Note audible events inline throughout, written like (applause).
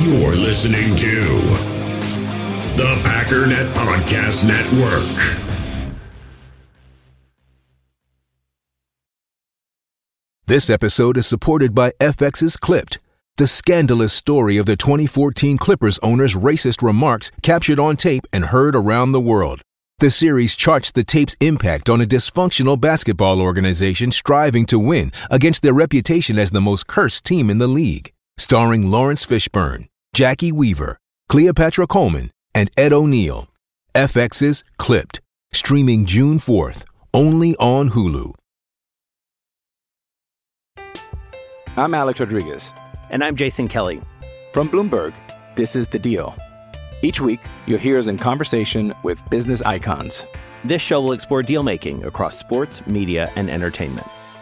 You're listening to the Packernet Podcast Network. This episode is supported by FX's Clipped, the scandalous story of the 2014 Clippers owner's racist remarks captured on tape and heard around the world. The series charts the tape's impact on a dysfunctional basketball organization striving to win against their reputation as the most cursed team in the league. Starring Laurence Fishburne, Jacki Weaver, Cleopatra Coleman, and Ed O'Neill. FX's Clipped, streaming June 4th, only on Hulu. I'm Alex Rodriguez. And I'm Jason Kelly. From Bloomberg, this is The Deal. Each week, you'll hear us in conversation with business icons. This show will explore deal making across sports, media, and entertainment.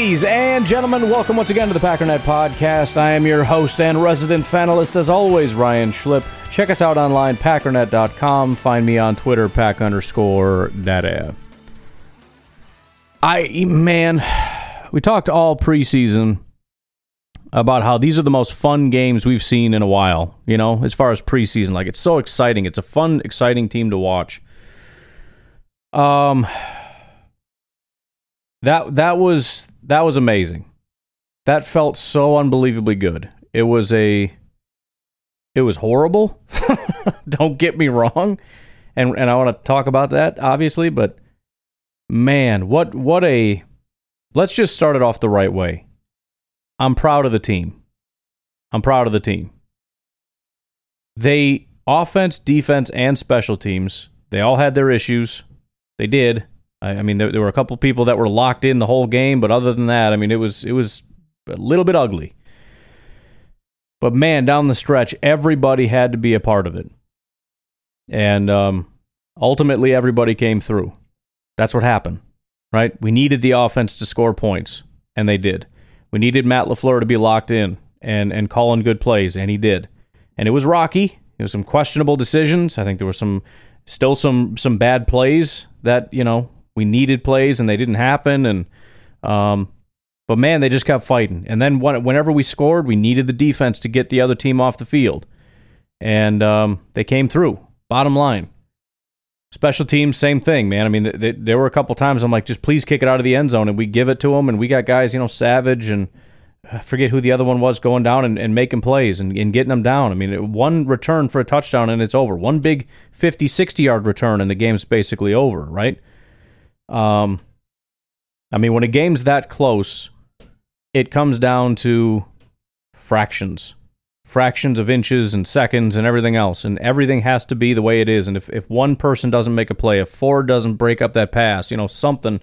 Ladies and gentlemen, welcome once again to the Packernet Podcast. I am your host and resident fanalist, as always, Ryan Schlip. Check us out online, packernet.com. Find me on Twitter, pack underscore daddy. I, man, we talked all preseason about how these are the most fun games we've seen in a while, you know, as far as preseason. Like, it's so exciting. It's a fun, exciting team to watch. Um, that that was that was amazing. That felt so unbelievably good. It was a it was horrible. (laughs) Don't get me wrong. And and I want to talk about that obviously, but man, what what a Let's just start it off the right way. I'm proud of the team. I'm proud of the team. They offense, defense and special teams, they all had their issues. They did. I, I mean, there, there were a couple people that were locked in the whole game, but other than that, I mean, it was it was a little bit ugly. But man, down the stretch, everybody had to be a part of it, and um, ultimately, everybody came through. That's what happened, right? We needed the offense to score points, and they did. We needed Matt LaFleur to be locked in and and calling good plays, and he did. And it was rocky. There was some questionable decisions. I think there were some still some some bad plays that you know we needed plays and they didn't happen and um but man they just kept fighting and then whenever we scored we needed the defense to get the other team off the field and um they came through bottom line special teams same thing man i mean th- th- there were a couple times i'm like just please kick it out of the end zone and we give it to them and we got guys you know savage and I forget who the other one was going down and, and making plays and, and getting them down. I mean, one return for a touchdown and it's over. One big 50, 60 yard return and the game's basically over, right? Um, I mean, when a game's that close, it comes down to fractions, fractions of inches and seconds and everything else. And everything has to be the way it is. And if, if one person doesn't make a play, if four doesn't break up that pass, you know, something,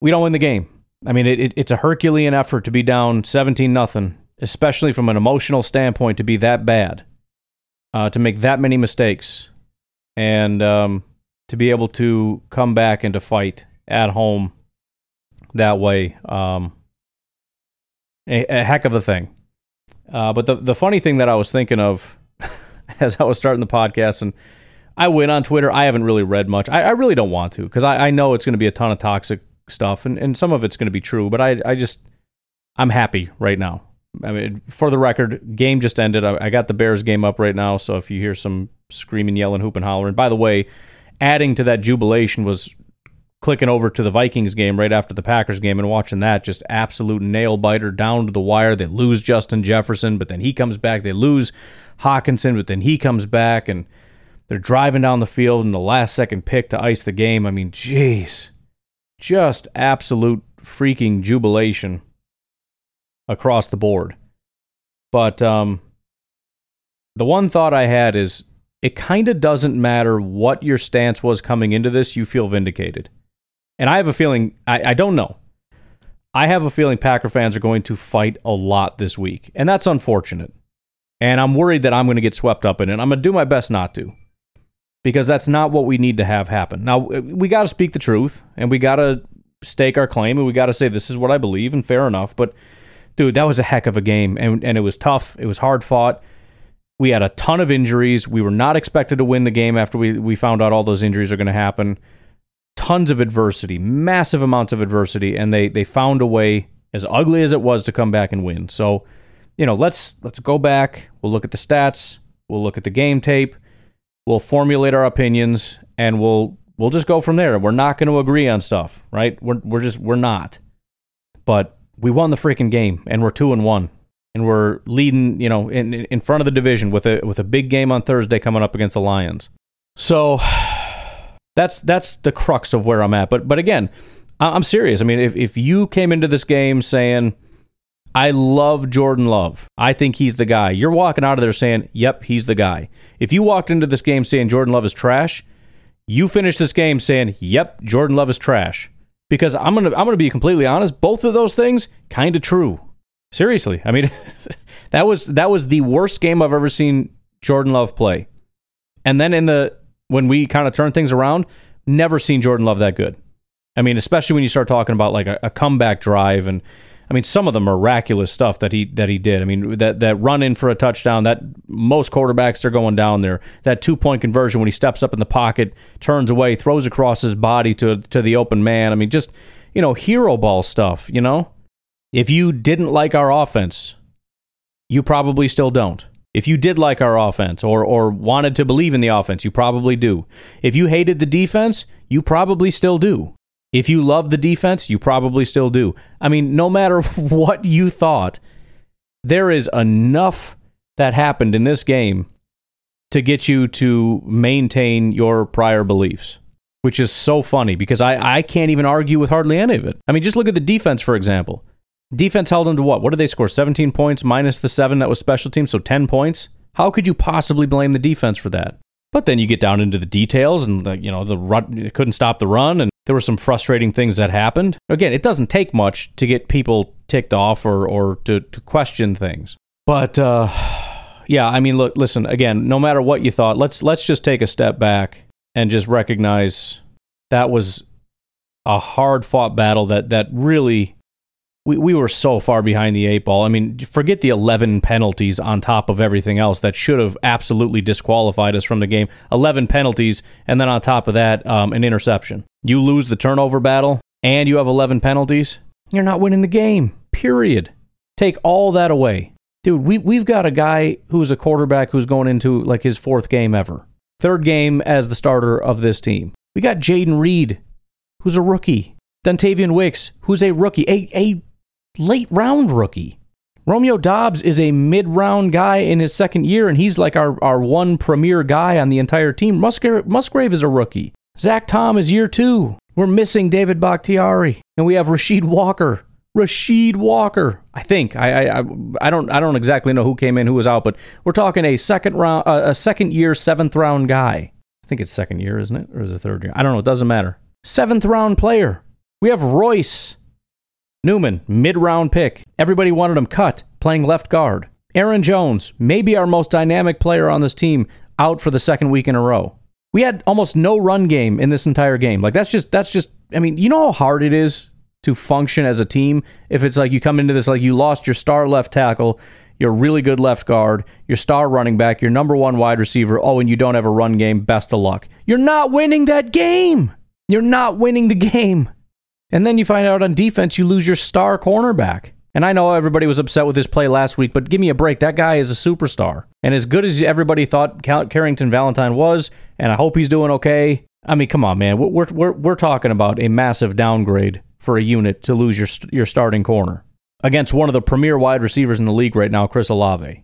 we don't win the game. I mean, it, it, it's a Herculean effort to be down 17 nothing, especially from an emotional standpoint, to be that bad, uh, to make that many mistakes, and um, to be able to come back and to fight at home that way. Um, a, a heck of a thing. Uh, but the the funny thing that I was thinking of (laughs) as I was starting the podcast, and I went on Twitter. I haven't really read much. I, I really don't want to because I, I know it's going to be a ton of toxic stuff, and, and some of it's going to be true. But I I just I'm happy right now. I mean, for the record, game just ended. I, I got the Bears game up right now, so if you hear some screaming, yelling, hooping, hollering. By the way, adding to that jubilation was clicking over to the Vikings game right after the Packers game and watching that just absolute nail biter down to the wire. They lose Justin Jefferson, but then he comes back. They lose Hockenson, but then he comes back and they're driving down the field in the last second pick to ice the game. I mean, jeez, just absolute freaking jubilation across the board. But um, the one thought I had is it kind of doesn't matter what your stance was coming into this, you feel vindicated. And I have a feeling, I, I don't know. I have a feeling Packer fans are going to fight a lot this week. And that's unfortunate. And I'm worried that I'm going to get swept up in it. I'm going to do my best not to. because that's not what we need to have happen. Now, uh, we got to speak the truth and we got to stake our claim and we got to say this is what I believe and fair enough, but dude, that was a heck of a game and and it was tough. It was hard fought. We had a ton of injuries. We were not expected to win the game after we we found out all those injuries are going to happen. Tons of adversity, massive amounts of adversity and they they found a way as ugly as it was to come back and win. So, you know, let's let's go back. We'll look at the stats. We'll look at the game tape. We'll formulate our opinions, and we'll we'll just go from there. We're not going to agree on stuff, right? We're we're just we're not. But we won the freaking game, and we're two and one, and we're leading, you know, in in front of the division with a with a big game on Thursday coming up against the Lions. So (sighs) that's that's the crux of where I'm at. But but again, I'm serious. I mean, if, if you came into this game saying, I love Jordan Love, I think he's the guy, you're walking out of there saying, yep, he's the guy. If you walked into this game saying Jordan Love is trash, you finish this game saying, yep, Jordan Love is trash. Because I'm gonna I'm gonna be completely honest, both of those things kind of true. Seriously, I mean, (laughs) that was that was the worst game I've ever seen Jordan Love play. And then in the when we kind of turned things around, never seen Jordan Love that good. I mean, especially when you start talking about like a, a, comeback drive, and I mean, some of the miraculous stuff that he that he did. I mean, that that run in for a touchdown. That most quarterbacks are going down there. That two point conversion when he steps up in the pocket, turns away, throws across his body to to the open man. I mean, just you know, hero ball stuff. You know, if you didn't like our offense, you probably still don't. If you did like our offense or or wanted to believe in the offense, you probably do. If you hated the defense, you probably still do. If you love the defense, you probably still do. I mean, no matter (laughs) what you thought, there is enough that happened in this game to get you to maintain your prior beliefs, which is so funny because I, I can't even argue with hardly any of it. I mean, just look at the defense, for example. Defense held them to what? What did they score? 17 points minus the seven that was special teams, so 10 points? How could you possibly blame the defense for that? But then you get down into the details, and the, you know the run couldn't stop the run, and there were some frustrating things that happened. Again, it doesn't take much to get people ticked off or or to, to question things. But uh, yeah, I mean, look, listen. Again, no matter what you thought, let's let's just take a step back and just recognize that was a hard fought battle that that really we, we were so far behind the eight ball. I mean, forget the 11 penalties on top of everything else that should have absolutely disqualified us from the game. 11 penalties, and then on top of that, um, an interception. You lose the turnover battle, and you have 11 penalties, you're not winning the game, period. Take all that away. Dude, we, we've got a guy who's a quarterback who's going into like his fourth game ever. Third game as the starter of this team. We got Jayden Reed, who's a rookie. Dontayvion Wicks, who's a rookie, a, a late round rookie. Romeo Doubs is a mid round guy in his second year, and he's like our, our one premier guy on the entire team. Musgrave, Musgrave is a rookie. Zach Tom is year two. We're missing David Bakhtiari, and we have Rasheed Walker. Rasheed Walker, I think. I, I I don't I don't exactly know who came in, who was out, but we're talking a second round, uh, a second year, seventh round guy. I think it's second year, isn't it, or is it third year? I don't know. It doesn't matter. Seventh round player. We have Royce Newman, mid round pick. Everybody wanted him cut, playing left guard. Aaron Jones, maybe our most dynamic player on this team, out for the second week in a row. We had almost no run game in this entire game. Like that's just that's just I mean, you know how hard it is to function as a team if it's like you come into this like you lost your star left tackle, your really good left guard, your star running back, your number 1 wide receiver, oh and you don't have a run game, best of luck. You're not winning that game. You're not winning the game. And then you find out on defense, you lose your star cornerback. And I know everybody was upset with his play last week, but give me a break. That guy is a superstar. And as good as everybody thought Carrington Valentine was, and I hope he's doing okay. I mean, come on, man. We're, we're, we're talking about a massive downgrade for a unit to lose your, your starting corner against one of the premier wide receivers in the league right now, Chris Olave.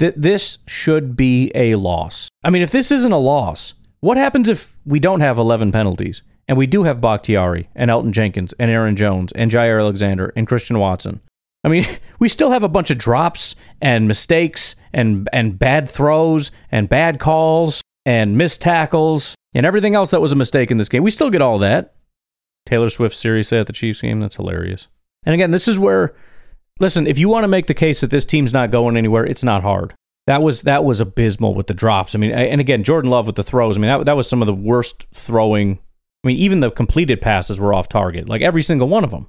Th- this should be a loss. I mean, if this isn't a loss, what happens if we don't have 11 penalties? And we do have Bakhtiari and Elgton Jenkins and Aaron Jones and Jaire Alexander and Christian Watson. I mean, (laughs) we still have a bunch of drops and mistakes and and bad throws and bad calls and missed tackles and everything else that was a mistake in this game. We still get all that. Taylor Swift seriously at the Chiefs game, that's hilarious. And again, this is where listen, if you want to make the case that this team's not going anywhere, it's not hard. That was that was abysmal with the drops. I mean, and again, Jordan Love with the throws. I mean, that that was some of the worst throwing. I mean, even the completed passes were off target, like every single one of them.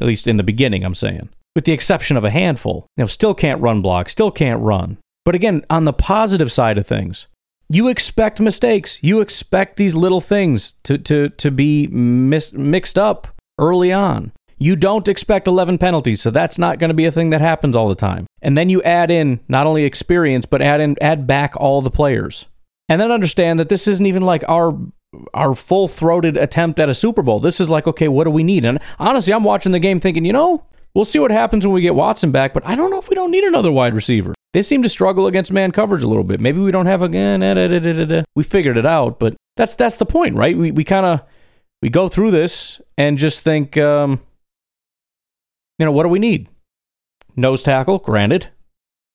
At least in the beginning, I'm saying, with the exception of a handful. You know, still can't run block, still can't run. But again, on the positive side of things, you expect mistakes. You expect these little things to to to be mis- mixed up early on. You don't expect 11 penalties, so that's not going to be a thing that happens all the time. And then you add in not only experience, but add in add back all the players. And then understand that this isn't even like our our full-throated attempt at a Super Bowl. This is like, okay, what do we need? And honestly, I'm watching the game thinking, you know, we'll see what happens when we get Watson back, but I don't know if we don't need another wide receiver. They seem to struggle against man coverage a little bit. Maybe we don't have a we figured it out, but that's that's the point, right? We we kind of we go through this and just think um you know, what do we need? Nose tackle, granted.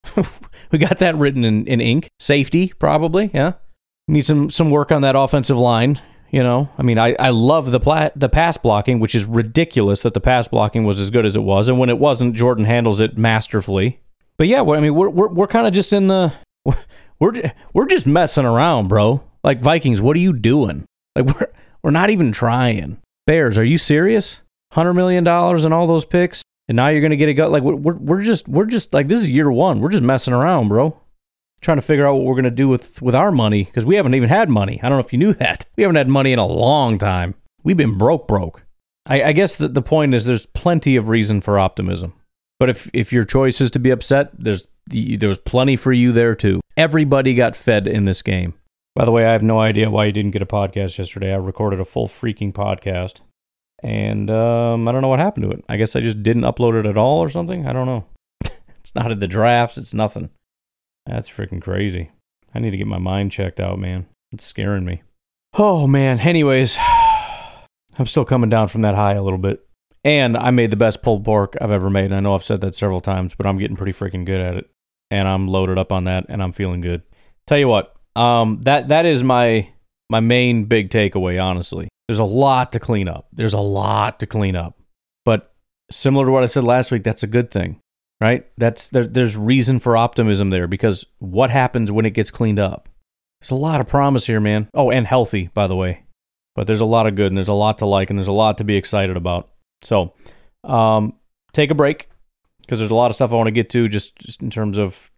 (laughs) we got that written in, in ink. Safety, probably, yeah. Need some some work on that offensive line. You know, I mean, I, I love the pla- the pass blocking, which is ridiculous that the pass blocking was as good as it was, and when it wasn't, Jordan handles it masterfully. But yeah, I mean, we're we're, we're kind of just in the (laughs) we're we're just messing around, bro. Like Vikings, what are you doing? Like we're we're not even trying. Bears, are you serious? Hundred million dollars and all those picks? and now you're gonna get a gut. like we're, we're just we're just like this is year one we're just messing around bro trying to figure out what we're gonna do with with our money because we haven't even had money i don't know if you knew that (laughs) we haven't had money in a long time we've been broke broke i, I guess the, the point is there's plenty of reason for optimism but if if your choice is to be upset there's there's plenty for you there too everybody got fed in this game by the way i have no idea why you didn't get a podcast yesterday i recorded a full freaking podcast and um, I don't know what happened to it. I guess I just didn't upload it at all or something. I don't know. (laughs) it's not in the drafts. It's nothing. That's freaking crazy. I need to get my mind checked out, man. It's scaring me. Oh man. Anyways, (sighs) I'm still coming down from that high a little bit. And I made the best pulled pork I've ever made. I know I've said that several times, but I'm getting pretty freaking good at it. And I'm loaded up on that and I'm feeling good. Tell you what, um, that that is my my main big takeaway, honestly. There's a lot to clean up. There's a lot to clean up. But similar to what I said last week, that's a good thing, right? That's there, there's reason for optimism there because what happens when it gets cleaned up? There's a lot of promise here, man. Oh, and healthy, by the way. But there's a lot of good and there's a lot to like and there's a lot to be excited about. So, um, take a break because there's a lot of stuff I want to get to just, just in terms of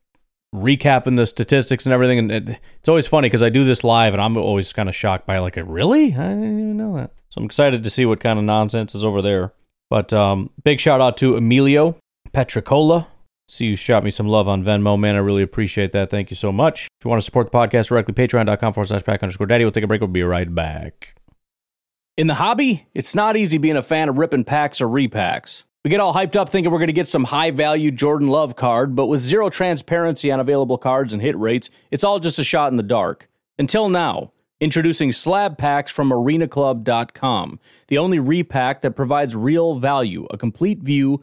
recapping the statistics and everything. And it, it's always funny because I do this live and I'm always kind of shocked by like, really? I didn't even know that. So I'm excited to see what kind of nonsense is over there. But um, big shout out to Emilio Petricola. See you shot me some love on Venmo, man. I really appreciate that. Thank you so much. If you want to support the podcast directly, patreon.com forward slash pack underscore daddy. We'll take a break. We'll be right back. In the hobby, it's not easy being a fan of ripping packs or repacks. We get all hyped up thinking we're going to get some high value Jordan Love card, but with zero transparency on available cards and hit rates, it's all just a shot in the dark. Until now, introducing slab packs from arenaclub.com, the only repack that provides real value, a complete view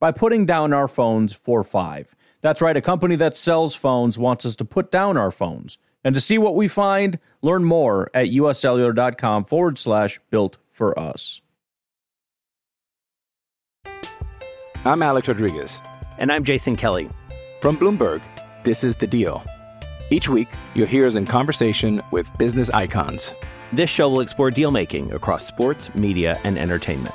by putting down our phones for five. That's right, a company that sells phones wants us to put down our phones. And to see what we find, learn more at uscellular.com forward slash built for us. I'm Alex Rodriguez. And I'm Jason Kelly. From Bloomberg. This is The Deal. Each week, you'll hear us in conversation with business icons. This show will explore deal making across sports, media, and entertainment.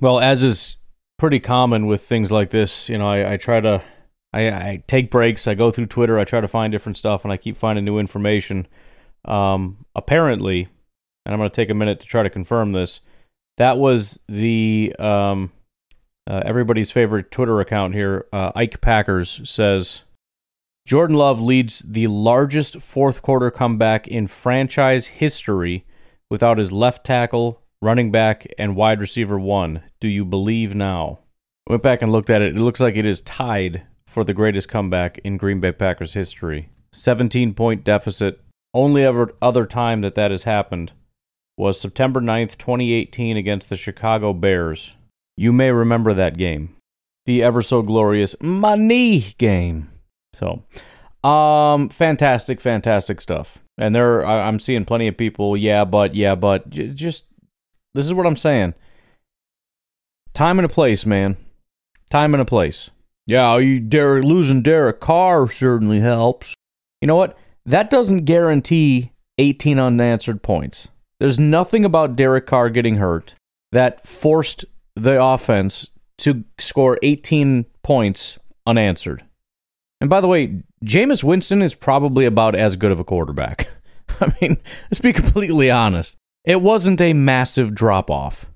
Well, as is pretty common with things like this, you know, I, I try to, I, I, take breaks. I go through Twitter. I try to find different stuff, and I keep finding new information. Um, apparently, and I'm going to take a minute to try to confirm this. That was the um, uh, everybody's favorite Twitter account here. Uh, Ike Packers says Jordan Love leads the largest fourth quarter comeback in franchise history without his left tackle running back, and wide receiver one. Do you believe now? Went back and looked at it. It looks like it is tied for the greatest comeback in Green Bay Packers history. 17 point deficit. Only ever other time that that has happened was September 9th, 2018 against the Chicago Bears. You may remember that game. The ever so glorious money game. So, um fantastic fantastic stuff. And there I'm seeing plenty of people, yeah, but yeah, but just this is what I'm saying. Time and a place, man. Time and a place. Yeah, you Derek losing Derek Carr certainly helps. You know what? That doesn't guarantee 18 unanswered points. There's nothing about Derek Carr getting hurt that forced the offense to score 18 points unanswered. And by the way, Jameis Winston is probably about as good of a quarterback. (laughs) I mean, let's be completely honest it wasn't a massive drop off.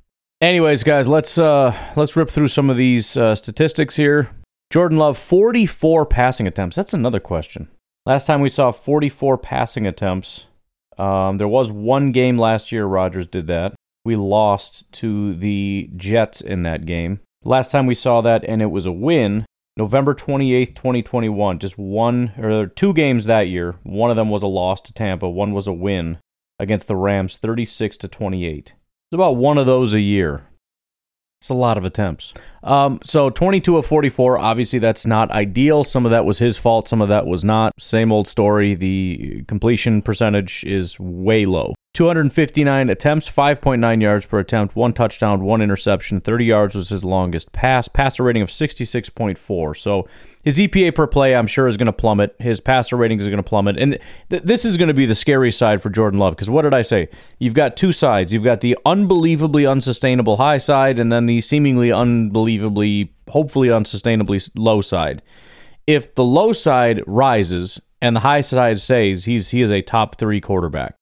Anyways, guys, let's uh let's rip through some of these uh, statistics here. Jordan Love 44 passing attempts. That's another question. Last time we saw 44 passing attempts, um, there was one game last year Rodgers did that. We lost to the Jets in that game. Last time we saw that, and it was a win, November 28th, 2021. Just one or two games that year. One of them was a loss to Tampa, one was a win against the Rams 36 to 28. It's about one of those a year. It's a lot of attempts. Um, so 22 of 44. Obviously, that's not ideal. Some of that was his fault. Some of that was not. Same old story. The completion percentage is way low. 259 attempts, 5.9 yards per attempt, one touchdown, one interception. 30 yards was his longest pass. Passer rating of 66.4. So his EPA per play, I'm sure, is going to plummet. His passer rating is going to plummet. And th- this is going to be the scary side for Jordan Love. Because what did I say? You've got two sides. You've got the unbelievably unsustainable high side, and then the seemingly unbelievably, hopefully unsustainably low side. If the low side rises and the high side stays, he's he is a top three quarterback.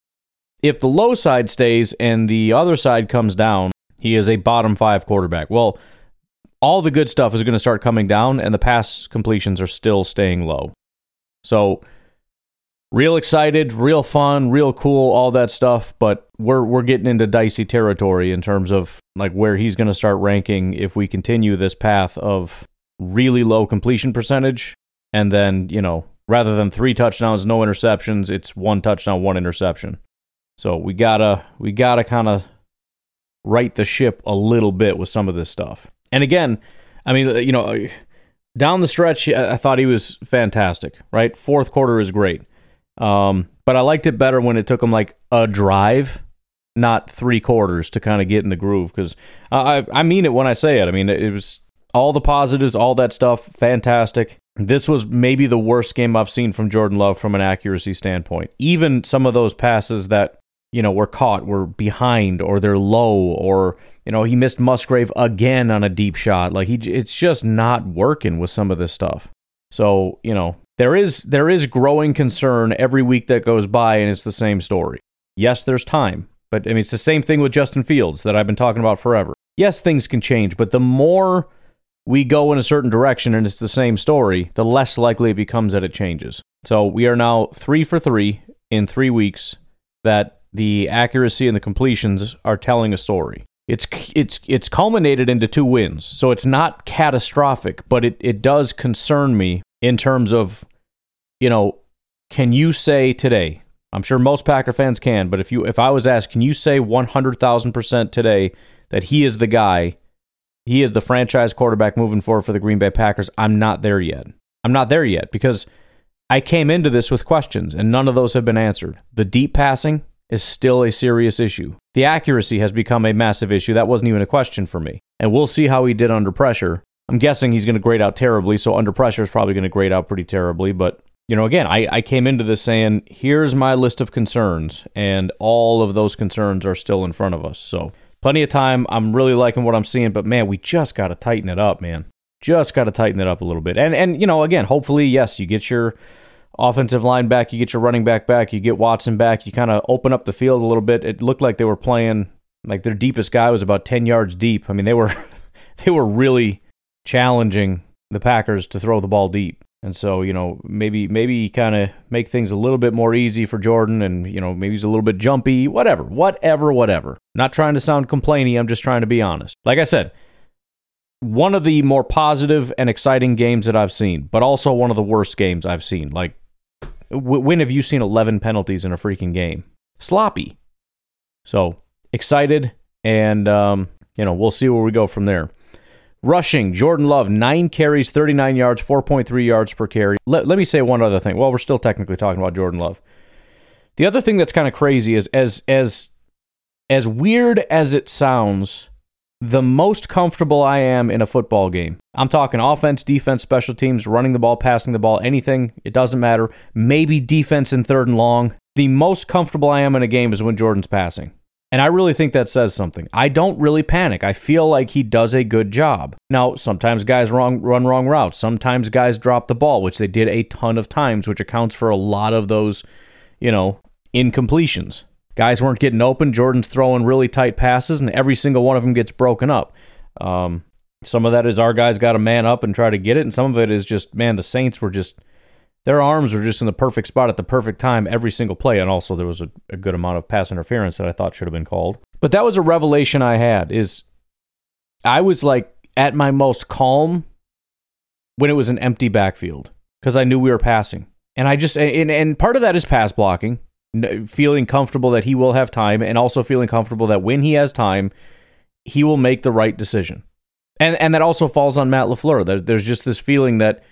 If the low side stays and the other side comes down, he is a bottom five quarterback. Well, all the good stuff is going to start coming down, and the pass completions are still staying low. So, real excited, real fun, real cool, all that stuff. But we're we're getting into dicey territory in terms of like where he's going to start ranking if we continue this path of really low completion percentage, and then you know rather than three touchdowns, no interceptions, it's one touchdown, one interception. So we gotta we gotta kind of right the ship a little bit with some of this stuff. And again, I mean, you know, down the stretch, I thought he was fantastic. Right, fourth quarter is great, um, but I liked it better when it took him like a drive, not three quarters to kind of get in the groove. Because I I mean it when I say it. I mean it was all the positives, all that stuff, fantastic. This was maybe the worst game I've seen from Jordan Love from an accuracy standpoint. Even some of those passes that you know, were caught, were behind, or they're low, or you know, he missed Musgrave again on a deep shot. Like he, it's just not working with some of this stuff. So you know, there is there is growing concern every week that goes by, and it's the same story. Yes, there's time, but I mean, it's the same thing with Justin Fields that I've been talking about forever. Yes, things can change, but the more we go in a certain direction and it's the same story, the less likely it becomes that it changes. So we are now three for three in three weeks that the accuracy and the completions are telling a story. It's it's it's culminated into two wins, so it's not catastrophic, but it, it does concern me in terms of, you know, can you say today? I'm sure most Packer fans can, but if you if I was asked, can you say 100,000% today that he is the guy, he is the franchise quarterback moving forward for the Green Bay Packers? I'm not there yet. I'm not there yet because I came into this with questions and none of those have been answered. The deep passing is still a serious issue. The accuracy has become a massive issue. That wasn't even a question for me. And we'll see how he did under pressure. I'm guessing he's going to grade out terribly, so under pressure is probably going to grade out pretty terribly, but you know, again, I, I came into this saying, here's my list of concerns, and all of those concerns are still in front of us. So, plenty of time. I'm really liking what I'm seeing, but man, we just got to tighten it up, man. Just got to tighten it up a little bit. And, and, you know, again, hopefully, yes, you get your offensive line back, you get your running back back, you get Watson back, you kind of open up the field a little bit. It looked like they were playing, like their deepest guy was about 10 yards deep. I mean, they were, (laughs) they were really challenging the Packers to throw the ball deep. And so, you know, maybe maybe kind of make things a little bit more easy for Jordan and, you know, maybe he's a little bit jumpy, whatever, whatever, whatever. Not trying to sound complainy, I'm just trying to be honest. Like I said, one of the more positive and exciting games that I've seen, but also one of the worst games I've seen. Like, w- when have you seen 11 penalties in a freaking game? Sloppy. So, excited, and, um, you know, we'll see where we go from there. Rushing, Jordan Love, nine carries, 39 yards, 4.3 yards per carry. Let, let me say one other thing. Well, we're still technically talking about Jordan Love. The other thing that's kind of crazy is as as as weird as it sounds, the most comfortable I am in a football game. I'm talking offense, defense, special teams, running the ball, passing the ball, anything, it doesn't matter. Maybe defense in third and long. The most comfortable I am in a game is when Jordan's passing. And I really think that says something. I don't really panic. I feel like he does a good job. Now, sometimes guys wrong, run wrong routes. Sometimes guys drop the ball, which they did a ton of times, which accounts for a lot of those, you know, incompletions. Guys weren't getting open. Jordan's throwing really tight passes, and every single one of them gets broken up. Um, some of that is our guys got to man up and try to get it, and some of it is just, man, the Saints were just their arms were just in the perfect spot at the perfect time every single play. And also there was a, a good amount of pass interference that I thought should have been called. But that was a revelation I had is I was like at my most calm when it was an empty backfield because I knew we were passing. And I just and, and part of that is pass blocking, feeling comfortable that he will have time and also feeling comfortable that when he has time, he will make the right decision. And and that also falls on Matt LaFleur. There, there's just this feeling that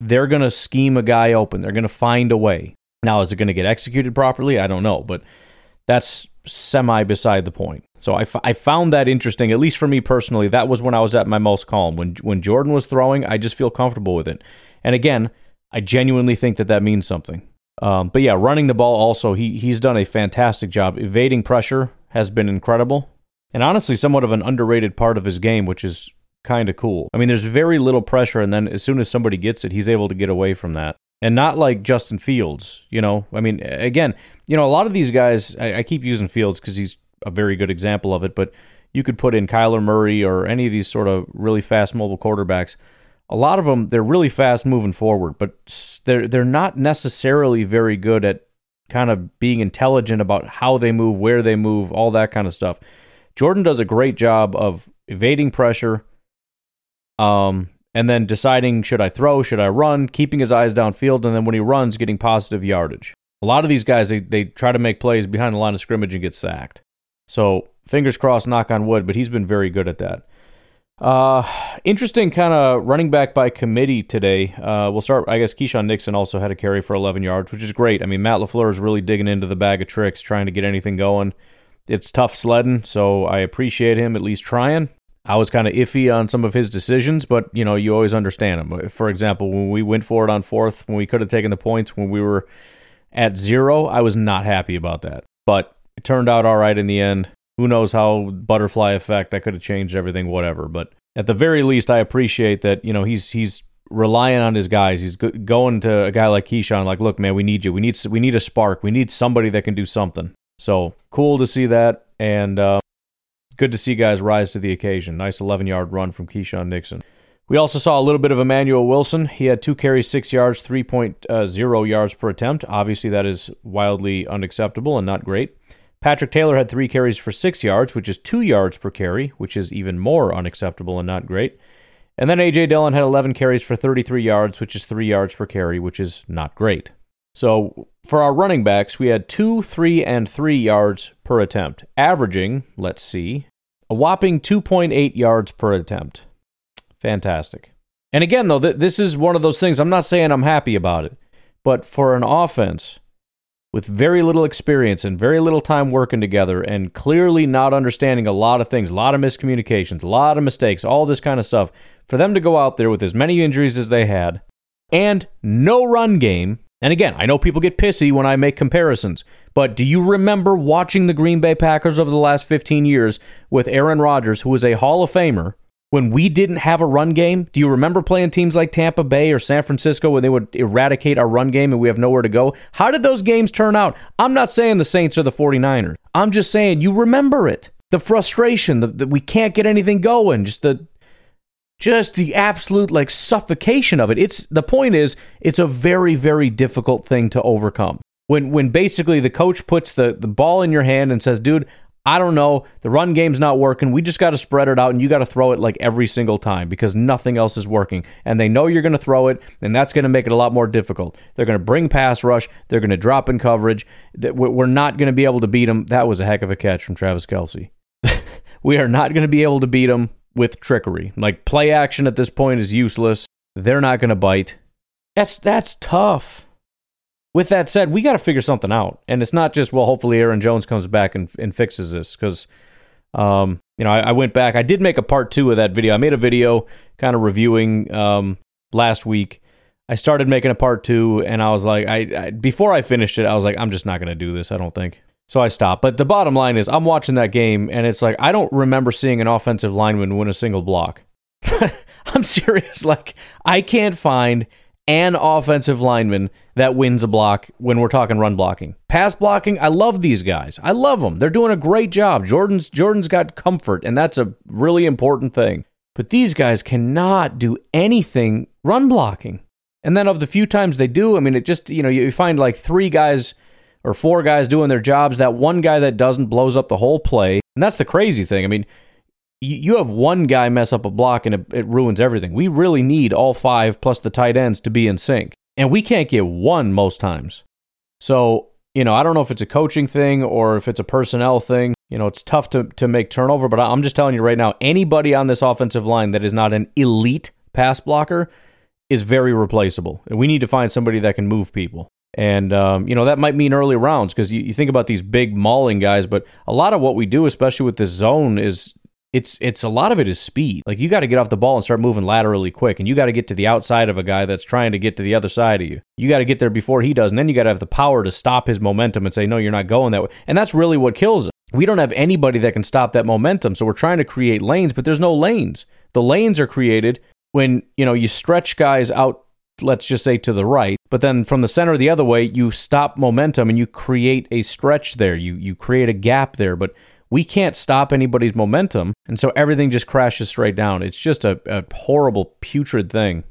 they're going to scheme a guy open. They're going to find a way. Now, is it going to get executed properly? I don't know, but that's semi beside the point. So I, f- I found that interesting, at least for me personally. That was when I was at my most calm. When when Jordan was throwing, I just feel comfortable with it. And again, I genuinely think that that means something. Um, but yeah, running the ball also, he he's done a fantastic job. Evading pressure has been incredible, and honestly, somewhat of an underrated part of his game, which is kind of cool. I mean, there's very little pressure, and then as soon as somebody gets it, he's able to get away from that. And not like Justin Fields, you know. I mean, again, you know, a lot of these guys, I, I keep using Fields because he's a very good example of it, but you could put in Kyler Murray or any of these sort of really fast mobile quarterbacks. A lot of them, they're really fast moving forward, but they're they're not necessarily very good at kind of being intelligent about how they move, where they move, all that kind of stuff. Jordan does a great job of evading pressure, um, and then deciding should I throw, should I run, keeping his eyes downfield, and then when he runs, getting positive yardage. A lot of these guys, they, they try to make plays behind the line of scrimmage and get sacked. So fingers crossed, knock on wood, but he's been very good at that. Uh, interesting kind of running back by committee today. Uh, we'll start. I guess Keisean Nixon also had a carry for 11 yards, which is great. I mean, Matt LaFleur is really digging into the bag of tricks, trying to get anything going. It's tough sledding, so I appreciate him at least trying. I was kind of iffy on some of his decisions, but you know, you always understand him. For example, when we went for it on fourth, when we could have taken the points when we were at zero, I was not happy about that. But it turned out all right in the end. Who knows how butterfly effect that could have changed everything, whatever. But at the very least, I appreciate that you know he's he's relying on his guys. He's going to a guy like Keisean, like, look, man, we need you. We need we need a spark. We need somebody that can do something. So cool to see that, and. Uh, good to see guys rise to the occasion. Nice 11 yard run from Keisean Nixon. We also saw a little bit of Emmanuel Wilson. He had two carries, six yards, 3.0 yards per attempt. Obviously, that is wildly unacceptable and not great. Patrick Taylor had three carries for six yards, which is two yards per carry, which is even more unacceptable and not great. And then A.J. Dillon had 11 carries for 33 yards, which is three yards per carry, which is not great. So for our running backs, we had two, three, and three yards per attempt, averaging, let's see, a whopping 2.8 yards per attempt. Fantastic. And again, though, th- this is one of those things, I'm not saying I'm happy about it, but for an offense with very little experience and very little time working together and clearly not understanding a lot of things, a lot of miscommunications, a lot of mistakes, all this kind of stuff, for them to go out there with as many injuries as they had and no run game. And again, I know people get pissy when I make comparisons, but do you remember watching the Green Bay Packers over the last 15 years with Aaron Rodgers, who was a Hall of Famer, when we didn't have a run game? Do you remember playing teams like Tampa Bay or San Francisco when they would eradicate our run game and we have nowhere to go? How did those games turn out? I'm not saying the Saints or the 49ers. I'm just saying you remember it. The frustration that we can't get anything going, just the just the absolute like suffocation of it. It's the point is it's a very very difficult thing to overcome. When when basically the coach puts the the ball in your hand and says, "Dude, I don't know, the run game's not working. We just got to spread it out and you got to throw it like every single time because nothing else is working. And they know you're going to throw it and that's going to make it a lot more difficult. They're going to bring pass rush, they're going to drop in coverage. We're not going to be able to beat them. That was a heck of a catch from Travis Kelce. (laughs) we are not going to be able to beat them with trickery. Like play action at this point is useless. They're not going to bite. That's that's tough. With that said, we got to figure something out, and it's not just well. Hopefully, Aaron Jones comes back and, and fixes this because, um, you know, I, I, went back. I did make a part two of that video. I made a video kind of reviewing um, last week. I started making a part two, and I was like, I, I before I finished it, I was like, I'm just not going to do this. I don't think. So I stopped. But the bottom line is, I'm watching that game, and it's like I don't remember seeing an offensive lineman win a single block. (laughs) I'm serious. Like I can't find an offensive lineman that wins a block when we're talking run blocking. Pass blocking, I love these guys. I love them. They're doing a great job. Jordan's Jordan's got comfort, and that's a really important thing. But these guys cannot do anything run blocking. And then of the few times they do, I mean, it just you know you find like three guys or four guys doing their jobs. That one guy that doesn't blows up the whole play. And that's the crazy thing. I mean, you have one guy mess up a block and it, ruins everything. We really need all five plus the tight ends to be in sync. And we can't get one most times. So, you know, I don't know if it's a coaching thing or if it's a personnel thing. You know, it's tough to, to make turnover, but I'm just telling you right now anybody on this offensive line that is not an elite pass blocker is very replaceable. And we need to find somebody that can move people. And, um, you know, that might mean early rounds because you, you, think about these big mauling guys, but a lot of what we do, especially with this zone, is it's it's a lot of it is speed. Like you got to get off the ball and start moving laterally quick, and you got to get to the outside of a guy that's trying to get to the other side of you. You got to get there before he does, and then you got to have the power to stop his momentum and say, "No, you're not going that way." And that's really what kills him. We don't have anybody that can stop that momentum, so we're trying to create lanes, but there's no lanes. The lanes are created when you know you stretch guys out let's just say to the right, but then from the center the other way, you stop momentum and you create a stretch there. You you create a gap there, but we can't stop anybody's momentum, and so everything just crashes straight down. It's just a, a horrible, putrid thing.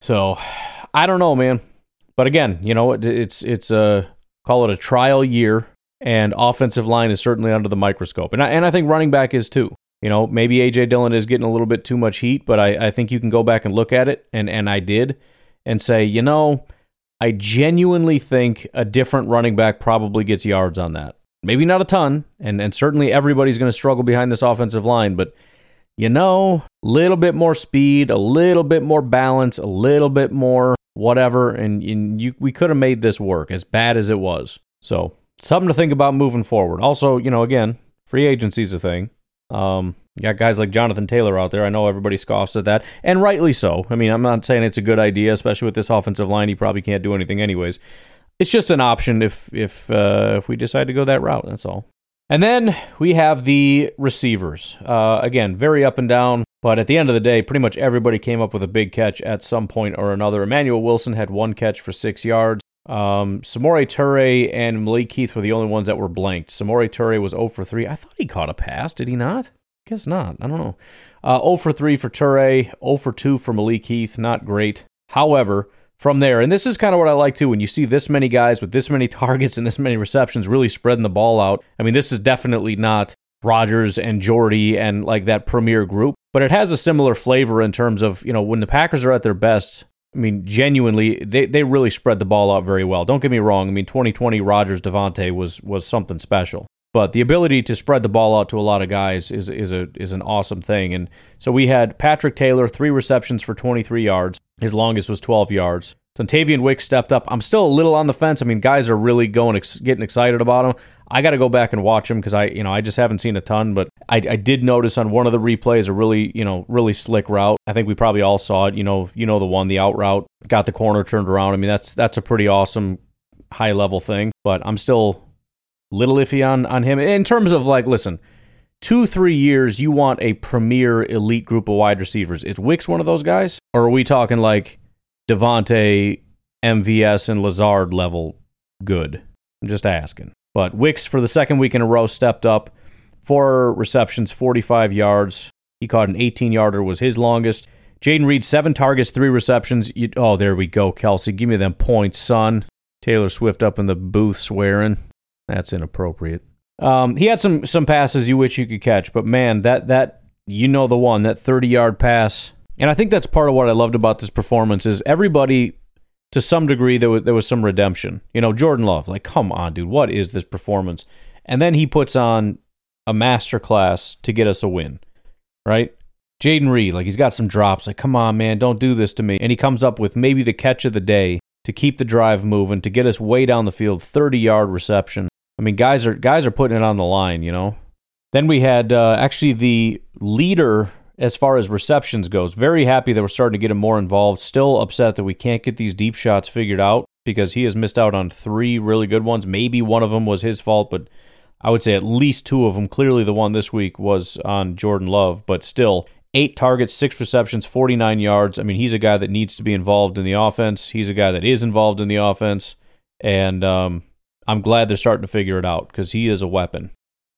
So, I don't know, man. But again, you know, it, it's it's a call it a trial year, and offensive line is certainly under the microscope, and I, and I think running back is too. You know, maybe AJ Dillon is getting a little bit too much heat, but I, I think you can go back and look at it, and and I did and say, you know, I genuinely think a different running back probably gets yards on that. Maybe not a ton, and, and certainly everybody's going to struggle behind this offensive line, but you know, a little bit more speed, a little bit more balance, a little bit more whatever, and, and you, we could have made this work as bad as it was. So, something to think about moving forward. Also, you know, again, free agency is a thing. Um, you got guys like Jonathan Taylor out there. I know everybody scoffs at that, and rightly so. I mean, I'm not saying it's a good idea, especially with this offensive line. He probably can't do anything anyways. It's just an option if if uh, if we decide to go that route. That's all. And then we have the receivers. Uh, again, very up and down, but at the end of the day, pretty much everybody came up with a big catch at some point or another. Emmanuel Wilson had one catch for six yards. Um, Samori Toure and Malik Heath were the only ones that were blanked. Samori Toure was 0 for 3. I thought he caught a pass. Did he not? Guess not. I don't know. Uh, 0 for 3 for Toure, 0 for 2 for Malik Heath. Not great. However, from there, and this is kind of what I like too, when you see this many guys with this many (laughs) targets and this many receptions really spreading the ball out. I mean, this is definitely not Rodgers and Jordy and like that premier group, but it has a similar flavor in terms of, you know, when the Packers are at their best, I mean, genuinely, they, they really spread the ball out very well. Don't get me wrong. I mean, 2020 Rodgers Davante was was something special. But the ability to spread the ball out to a lot of guys is is a is an awesome thing. And so we had Patrick Taylor, three receptions for 23 yards. His longest was 12 yards. Dontayvion Wicks stepped up. I'm still a little on the fence. I mean, guys are really going ex- getting excited about him. I got to go back and watch him because I, you know, I just haven't seen a ton. But I, I did notice on one of the replays a really, you know, really slick route. I think we probably all saw it. You know, you know the one, the out route, got the corner turned around. I mean, that's that's a pretty awesome high level thing. But I'm still little iffy on on him in terms of like, listen, two three years you want a premier elite group of wide receivers. Is Wicks one of those guys, or are we talking like Davante, MVS, and Lazard level good? I'm just asking. But Wicks for the second week in a row stepped up. Four receptions, 45 yards. He caught an 18 yarder, was his longest. Jayden Reed, seven targets, three receptions. You, oh, there we go, Kelce. Give me them points, son. Taylor Swift up in the booth swearing. That's inappropriate. Um, he had some some passes you wish you could catch, but man, that that you know the one that 30 yard pass, and I think that's part of what I loved about this performance is everybody to some degree there was there was some redemption. You know, Jordan Love, like, come on, dude, what is this performance? And then he puts on a master class to get us a win, right? Jayden Reed, like he's got some drops. Like, come on, man, don't do this to me. And he comes up with maybe the catch of the day to keep the drive moving, to get us way down the field, 30 yard reception. I mean, guys are guys are putting it on the line, you know. Then we had uh, actually the leader as far as receptions goes. Very happy that we're starting to get him more involved. Still upset that we can't get these deep shots figured out because he has missed out on three really good ones. Maybe one of them was his fault, but I would say at least two of them. Clearly, the one this week was on Jordan Love, but still, eight targets, six receptions, 49 yards. I mean, he's a guy that needs to be involved in the offense. He's a guy that is involved in the offense. And um, I'm glad they're starting to figure it out because he is a weapon.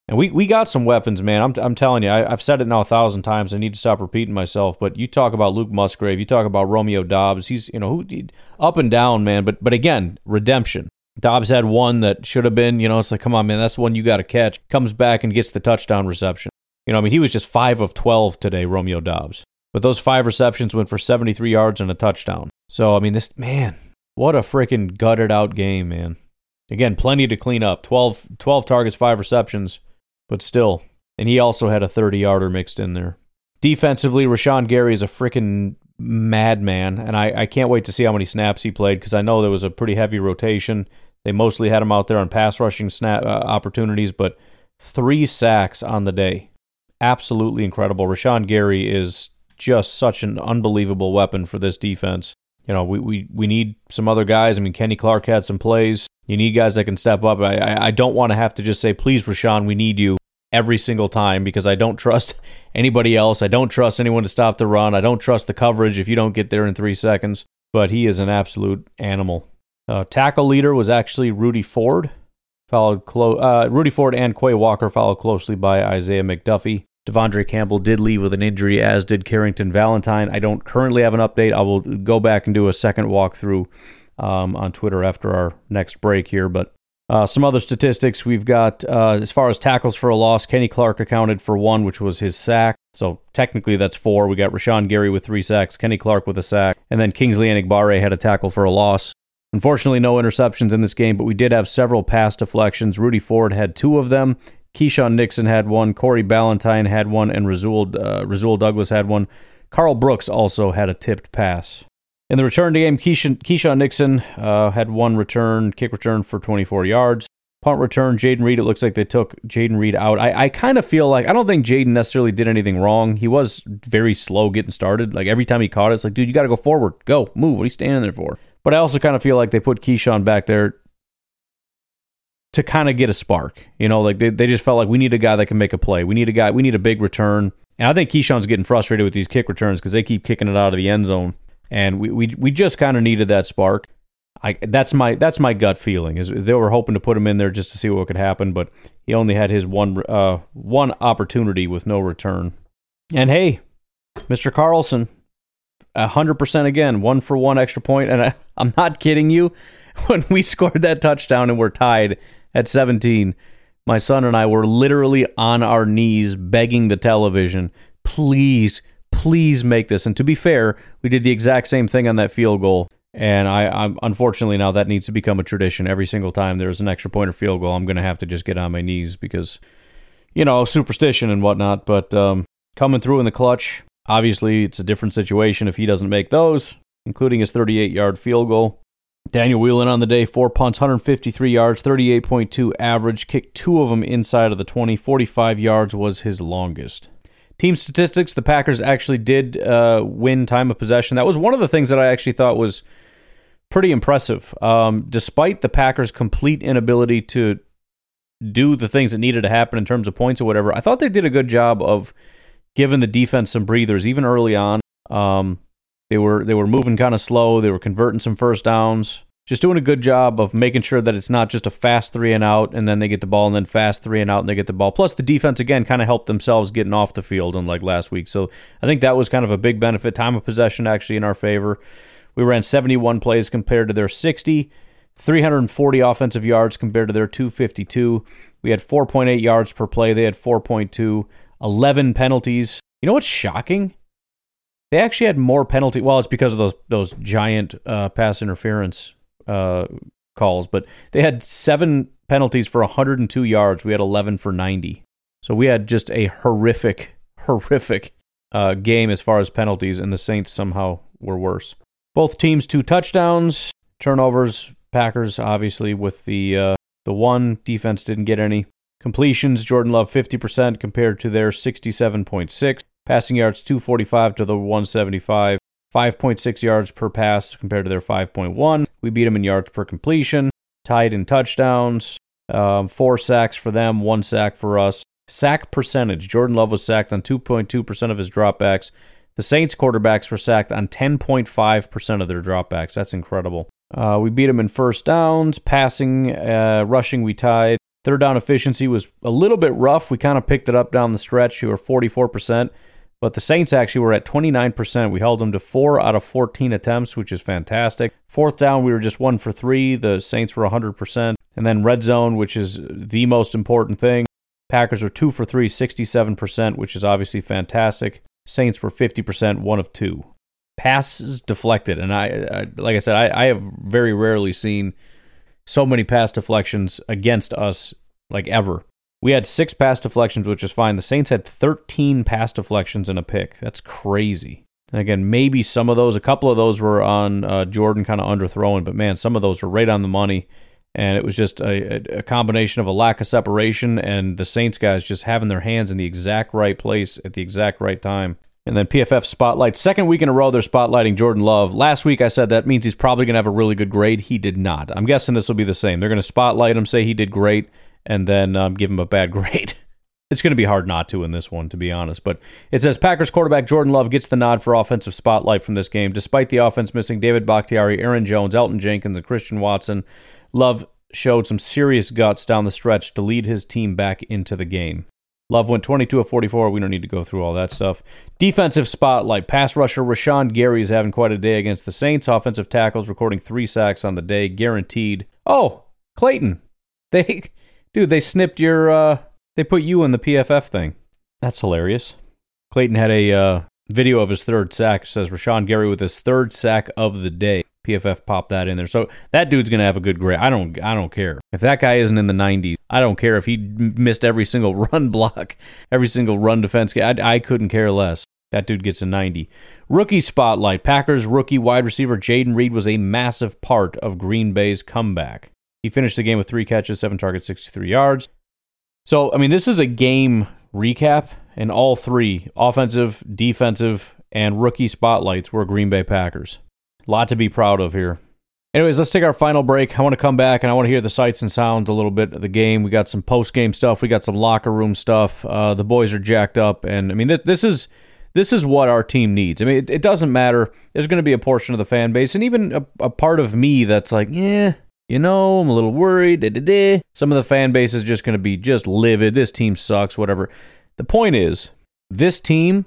And we, we got some weapons, man. I'm, I'm telling you, I, have said it now a thousand times. I need to stop repeating myself. But you talk about Luke Musgrave, you talk about Romeo Doubs. He's you know who up and down, man. But but again, redemption. Doubs had one that should have been, you know, it's like, come on, man, that's the one you got to catch. Comes back and gets the touchdown reception. You know, I mean, he was just five of twelve today, Romeo Doubs. But those five receptions went for 73 yards and a touchdown. So I mean, this man, what a freaking gutted out game, man. Again, plenty to clean up. 12, 12 targets, five receptions but still. And he also had a 30 yarder mixed in there. Defensively, Rashan Gary is a freaking madman, and I, I can't wait to see how many snaps he played because I know there was a pretty heavy rotation. They mostly had him out there on pass rushing snap uh, opportunities, but three sacks on the day. Absolutely incredible. Rashan Gary is just such an unbelievable weapon for this defense. You know, we, we, we need some other guys. I mean, Kenny Clark had some plays. You need guys that can step up. I, I, don't want to have to just say, please, Rashan, we need you every single time because I don't trust (laughs) anybody else. I don't trust anyone to stop the run. I don't trust the coverage if you don't get there in three seconds. But he is an absolute animal. Uh, tackle leader was actually Rudy Ford, followed clo- uh, Rudy Ford and Quay Walker, followed closely by Isaiah McDuffie. De'Vondre Campbell did leave with an injury, as did Carrington Valentine. I don't currently have an update. I will go back and do a second walkthrough um, on Twitter after our next break here. But uh, some other statistics we've got uh, as far as tackles for a loss, Kenny Clark accounted for one, which was his sack. So technically that's four. We got Rashan Gary with three sacks, Kenny Clark with a sack, and then Kingsley Enagbare had a tackle for a loss. Unfortunately, no interceptions in this game, but we did have several pass deflections. Rudy Ford had two of them. Keisean Nixon had one. Corey Ballentine had one, and Rasul, uh, Rasul Douglas had one. Karl Brooks also had a tipped pass. In the return to game, Keisean, Keisean Nixon uh, had one return, kick return for 24 yards. Punt return, Jayden Reed. It looks like they took Jayden Reed out. I, I kind of feel like I don't think Jayden necessarily did anything wrong. He was very slow getting started. Like every time he caught it, it's like, dude, you got to go forward, go, move. What are you standing there for? But I also kind of feel like they put Keisean back there to kind of get a spark. You know, like they, they just felt like we need a guy that can make a play. We need a guy, we need a big return. And I think Keisean's getting frustrated with these kick returns because they keep kicking it out of the end zone and we we, we just kind of needed that spark. I that's my that's my gut feeling is they were hoping to put him in there just to see what could happen, but he only had his one uh one opportunity with no return. And hey, Mr. Carlson, hundred percent again, one for one extra point, and I, I'm not kidding you. (laughs) When we (laughs) scored that touchdown and we're tied at 17, my son and I were literally on our knees begging the television, please please make this. And to be fair, we did the exact same thing on that field goal. And I, I'm unfortunately now that needs to become a tradition. Every single time there's an extra point or field goal, I'm going to have to just get on my knees because, you know, superstition and whatnot. But um, coming through in the clutch, obviously it's a different situation if he doesn't make those, including his 38 yard field goal. Daniel Whelan on the day, four punts, 153 yards, 38.2 average, kicked two of them inside of the 20. 45 yards was his longest. Team statistics, the Packers actually did uh, win time of possession. That was one of the things that I actually thought was pretty impressive. Um, despite the Packers' complete inability to do the things that needed to happen in terms of points or whatever, I thought they did a good job of giving the defense some breathers, even early on. Um, they were they were moving kind of slow. They were converting some first downs. Just doing a good job of making sure that it's not just a fast three and out, and then they get the ball, and then fast three and out, and they get the ball. Plus, the defense again kind of helped themselves getting off the field, unlike last week. So I think that was kind of a big benefit. Time of possession actually in our favor. We ran 71 plays compared to their 60, 340 offensive yards compared to their 252. We had 4.8 yards per play. They had 4.2, 11 penalties. You know what's shocking? They actually had more penalty. Well, it's because of those those giant uh, pass interference uh, calls, but they had seven penalties for 102 yards. We had 11 for 90. So we had just a horrific, (laughs) horrific uh, game as far as penalties, and the Saints somehow were worse. Both teams two touchdowns, turnovers. Packers obviously with the uh, the one defense didn't get any completions. Jordan Love 50% compared to their 67.6. Passing yards 245 to the 175. 5.6 yards per pass compared to their 5.1. We beat them in yards per completion. Tied in touchdowns. Um, four sacks for them, one sack for us. Sack percentage. Jordan Love was sacked on 2.2% of his dropbacks. The Saints quarterbacks were sacked on 10.5% of their dropbacks. That's incredible. Uh, we beat them in first downs, passing, uh, rushing, we tied. Third down efficiency was a little bit rough. We kind of picked it up down the stretch. We were 44%. But the Saints actually were at 29%. We held them to four out of 14 attempts, which is fantastic. Fourth down, we were just one for three. The Saints were 100%. And then red zone, which is the most important thing. Packers were two for three, 67%, which is obviously fantastic. Saints were 50%, one of two. Passes deflected. And I, I like I said, I, I have very rarely seen so many pass deflections against us, like ever. We had six pass deflections, which is fine. The Saints had 13 pass deflections and a pick. That's crazy. And again, maybe some of those, a couple of those were on uh, Jordan kind of underthrowing, but man, some of those were right on the money. And it was just a, a, combination of a lack of separation and the Saints guys just having their hands in the exact right place at the exact right time. And then PFF spotlight. Second week in a row, they're spotlighting Jordan Love. Last week, I said that means he's probably going to have a really good grade. He did not. I'm guessing this will be the same. They're going to spotlight him, say he did great and then um, give him a bad (laughs) grade. It's going to be hard not to in this one, to be honest. But it says Packers quarterback Jordan Love gets the nod for offensive spotlight from this game. Despite the offense missing David Bakhtiari, Aaron Jones, Elgton Jenkins, and Christian Watson, Love showed some serious guts down the stretch to lead his team back into the game. Love went 22 of 44. We don't need to go through all that stuff. Defensive spotlight. Pass rusher Rashan Gary is having quite a day against the Saints. Offensive tackles recording three sacks on the day, guaranteed. Oh, Clayton. They Dude, they snipped your, uh, they put you in the PFF thing. That's hilarious. Clayton had a uh, video of his third sack. It says Rashan Gary with his third sack of the day. PFF popped that in there. So that dude's gonna have a good grade. I don't I don't care. If that guy isn't in the 90s, I don't care if he missed every single (laughs) run block, every single run defense. I, I couldn't care less. That dude gets a 90. Rookie spotlight. Packers rookie wide receiver Jayden Reed was a massive part of Green Bay's comeback. He finished the game with three catches, seven targets, 63 yards. So, I mean, this is a game recap, and all three offensive, defensive, and rookie spotlights were Green Bay Packers. A lot to be proud of here. Anyways, let's take our final break. I want to come back and I want to hear the sights and sounds a little bit of the game. We got some post game stuff. We got some locker room stuff. Uh, the boys are jacked up, and I mean, th- this is this is what our team needs. I mean, it, it doesnn't matter. There's going to be a portion of the fan base, and even a, a part of me that's like, yeah, you know, I'm a little worried. Da, da, da. Some of the fan base is just going to be just livid. This team sucks, whatever. The point is, this team,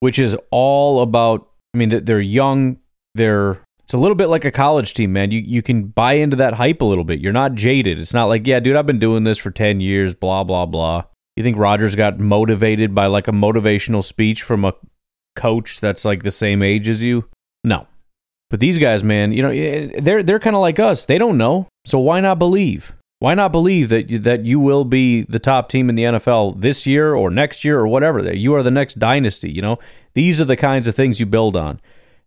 which is all about, I mean, they're young. They're it's a little bit like a college team, man. You you can buy into that hype a little bit. You're not jaded. It's not like, yeah, dude, I've been doing this for ten years. Blah blah blah. You think Rodgers got motivated by like a motivational speech from a coach that's like the same age as you. No. But these guys, man, you know, eh, they're they're kind of like us. They don't know. So why not believe? Why not believe that you, that you will be the top team in the NFL this year or next year or whatever? That you are the next dynasty, you know? These are the kinds of things you build on.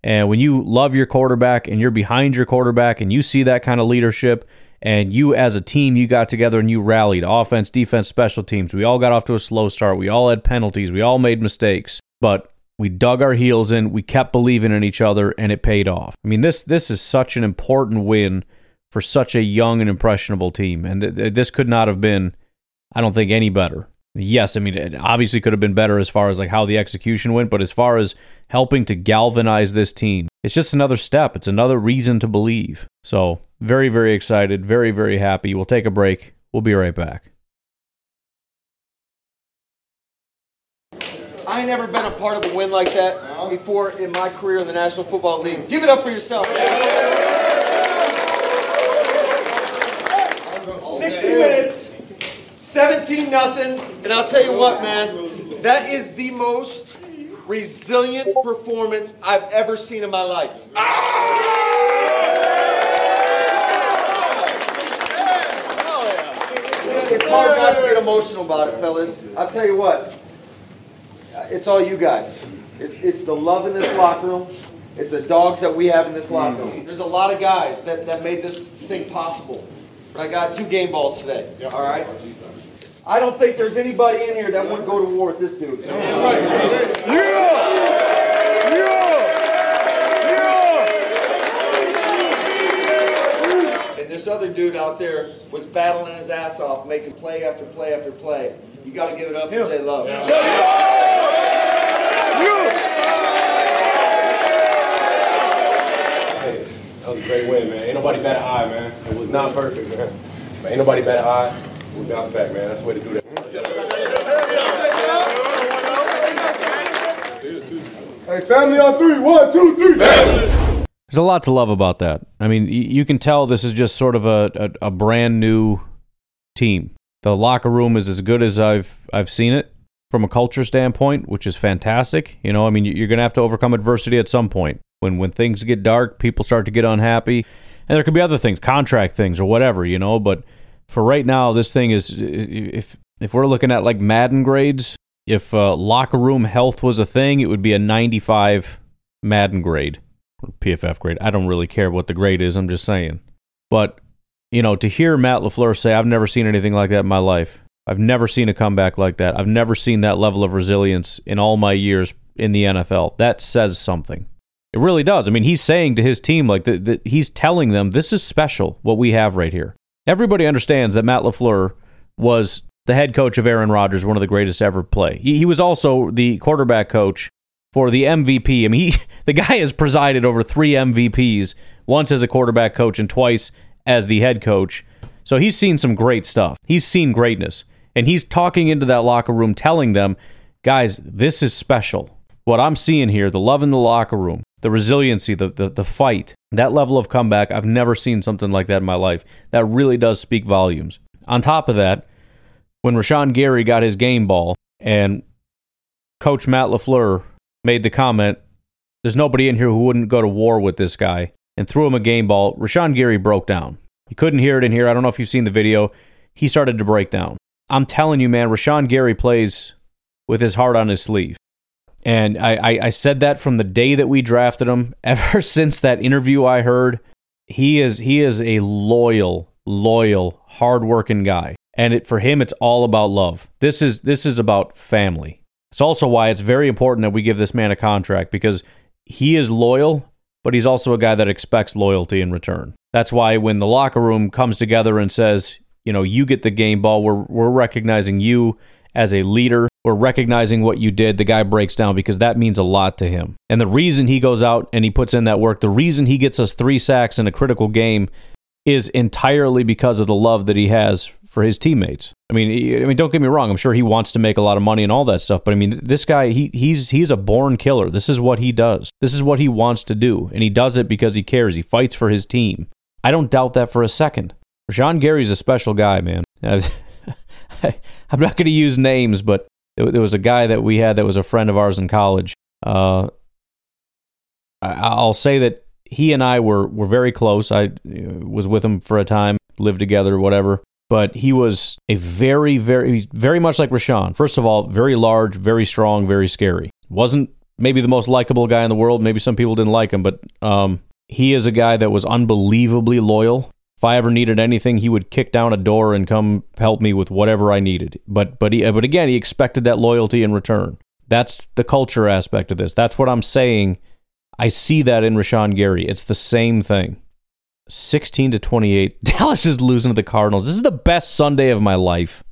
And when you love your quarterback and you're behind your quarterback and you see that kind of leadership and you as a team you got together and you rallied offense, defense, special teams. We all got off to a slow start. We all had penalties. We all made mistakes. But we dug our heels in, we kept believing in each other and it paid off. I mean, this this is such an important win for such a young and impressionable team. And th- th- this could not have been, I don't think, any better. Yes, I mean, it obviously could have been better as far as like how the execution went, but as far as helping to galvanize this team, it's just another step. It's another reason to believe. So, very, very excited, very, very happy. We'll take a break. We'll be right back. I ain't never been a part of a win like that before in my career in the National Football League. Give it up for yourself. 60 minutes, 17 nothing, and I'll tell you what, man, that is the most resilient performance I've ever seen in my life. It's hard not to get emotional about it, fellas. I'll tell you what, Uh, it's all you guys. It's, it's the love in this locker room. It's the dogs that we have in this locker room. Mm. There's a lot of guys that, that made this thing possible. I got two game balls today. All right. I don't think there's anybody in here that wouldn't go to war with this dude. Yeah. And this other dude out there was battling his ass off, making play after play after play. You got to give it up for Jay Love. Hey, that was a great win, man. Ain't nobody better high, man. It was not perfect, man. But ain't nobody better high. We bounce back, man. That's the way to do that. Hey, family on three. One, two, three. Family. There's a lot to love about that. I mean, you can tell this is just sort of a, a, a brand new team. The locker room is as good as I've I've seen it from a culture standpoint, which is fantastic. You know, I mean, you're going to have to overcome adversity at some point. When when things get dark, people start to get unhappy, and there could be other things, contract things or whatever, you know. But for right now, this thing is if if we're looking at like Madden grades, if uh, locker room health was a thing, it would be a 95 Madden grade or PFF grade. I don't really care what the grade is. I'm just saying. But you know, to hear Matt LaFleur say, "I've never seen anything like that in my life. I've never seen a comeback like that. I've never seen that level of resilience in all my years in the NFL." That says something. It really does. I mean, he's saying to his team, like, that that he's telling them, this is special, what we have right here. Everybody understands that Matt LaFleur was the head coach of Aaron Rodgers, one of the greatest ever play. He, he was also the quarterback coach for the MVP. I mean, he, (laughs) the guy has presided over three MVPs, once as a quarterback coach and twice as the head coach. So he's seen some great stuff. He's seen greatness. And he's talking into that locker room, telling them, guys, this is special. What I'm seeing here, the love in the locker room, the resiliency, the, the, the fight, that level of comeback, I've never seen something like that in my life. That really does speak volumes. On top of that, when Rashan Gary got his game ball and Coach Matt LaFleur made the comment, there's nobody in here who wouldn't go to war with this guy, and threw him a game ball, Rashan Gary broke down. You couldn't hear it in here. I don't know if you've seen the video. He started to break down. I'm telling you, man, Rashan Gary plays with his heart on his sleeve. And I, I, I said that from the day that we drafted him. (laughs) Ever since that interview I heard, he is he is a loyal, loyal, hardworking guy. And it, for him, it's all about love. This is this is about family. It's also why it's very important that we give this man a contract because he is loyal, but he's also a guy that expects loyalty in return. That's why when the locker room comes together and says, you know, you get the game ball, we're we're recognizing you as a leader. We're recognizing what you did. The guy breaks down because that means a lot to him. And the reason he goes out and he puts in that work, the reason he gets us three sacks in a critical game is entirely because of the love that he has for his teammates. I mean, I mean, don't get me wrong. I'm sure he wants to make a lot of money and all that stuff. But I mean, this guy, he he's he's a born killer. This is what he does. This is what he wants to do, and he does it because he cares. He fights for his team. I don't doubt that for a second. Rashan Gary's a special guy, man. (laughs) I'm not going to use names, but there was a guy that we had that was a friend of ours in college, Uh, I, I'll say that he and I were were very close. I uh, was with him for a time, lived together, whatever. But he was a very, very, very much like Rashan. First of all, very large, very strong, very scary. Wasn't maybe the most likable guy in the world. Maybe some people didn't like him, but um, he is a guy that was unbelievably loyal. If I ever needed anything, he would kick down a door and come help me with whatever I needed. But but he, but again, he expected that loyalty in return. That's the culture aspect of this. That's what I'm saying. I see that in Rashan Gary. It's the same thing. 16 to 28. (laughs) Dallas is losing to the Cardinals. This is the best Sunday of my life.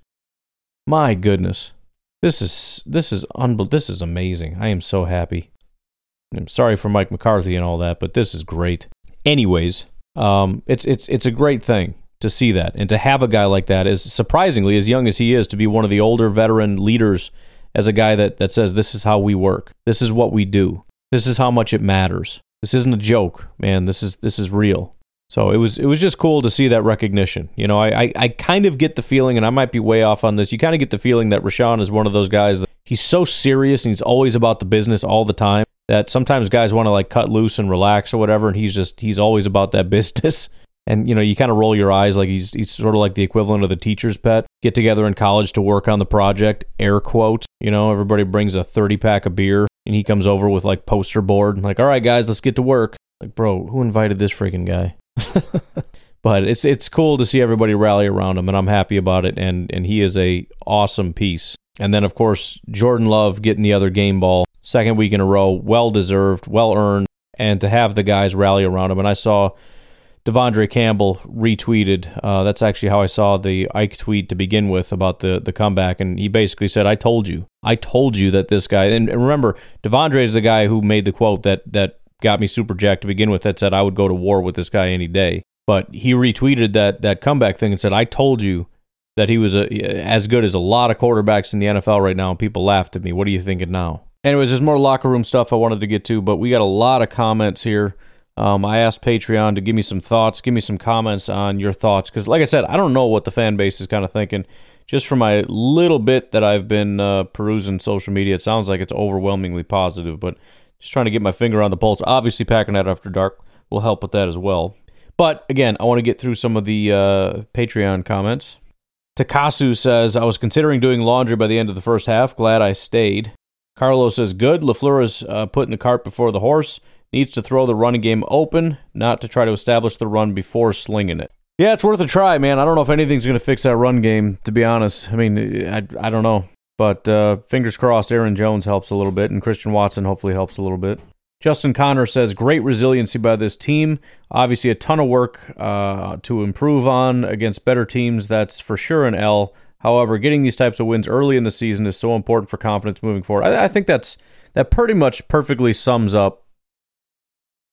My goodness. This is this is unbel- this is amazing. I am so happy. I'm sorry for Mike McCarthy and all that, but this is great. Anyways, um, it's it's it's a great thing to see that and to have a guy like that as surprisingly as young as he is to be one of the older veteran leaders as a guy that that says this is how we work. This is what we do. This is how much it matters. This isn't a joke, man. This is this is real. So it was it was just cool to see that recognition. You know, I, I, I kind of get the feeling, and I might be way off on this. You kind of get the feeling that Rashan is one of those guys that he's so serious and he's always about the business all the time that sometimes guys want to like cut loose and relax or whatever, and he's just he's always about that (laughs) business. And you know, you kind of roll your eyes like he's he's sort of like the equivalent of the teacher's pet. Get together in college to work on the project, air quotes. You know, everybody brings a thirty pack of beer, and he comes over with like poster board, like, all right, guys, let's get to work. Like, bro, who invited this freaking guy? (laughs) but it's it's cool to see everybody rally around him, and I'm happy about it. And and he is a awesome piece. And then of course Jordan Love getting the other game ball second week in a row, well deserved, well earned, and to have the guys rally around him. And I saw De'Vondre Campbell retweeted. Uh, that's actually how I saw the Ike tweet to begin with about the the comeback, and he basically said, "I told you, I told you that this guy." And, remember, De'Vondre is the guy who made the quote that that got me super jacked to begin with. That said, I would go to war with this guy any day. But he retweeted that that comeback thing and said, "I told you." That he was a, as good as a lot of quarterbacks in the NFL right now, and people laughed at me. What are you thinking now? Anyways, there's more locker room stuff I wanted to get to, but we got a lot of comments here. Um, I asked Patreon to give me some thoughts, give me some comments on your thoughts, because like I said, I don't know what the fan base is kind of thinking. Just from my little bit that I've been uh, perusing social media, it sounds like it's overwhelmingly positive, but just trying to get my finger on the pulse. Obviously, Packernet After Dark will help with that as well. But again, I want to get through some of the uh, Patreon comments. Takasu says, I was considering doing laundry by the end of the first half. Glad I stayed. Carlos says, good. LaFleur is uh, putting the cart before the horse. Needs to throw the running game open, not to try to establish the run before slinging it. Yeah, it's worth a try, man. I don't know if anything's going to fix that run game, to be honest. I mean, I, I don't know. But uh, fingers crossed, Aaron Jones helps a little bit, and Christian Watson hopefully helps a little bit. Justin Connor says, great resiliency by this team. Obviously, a ton of work uh, to improve on against better teams. That's for sure an L. However, getting these types of wins early in the season is so important for confidence moving forward. I, I think that's that pretty much perfectly sums up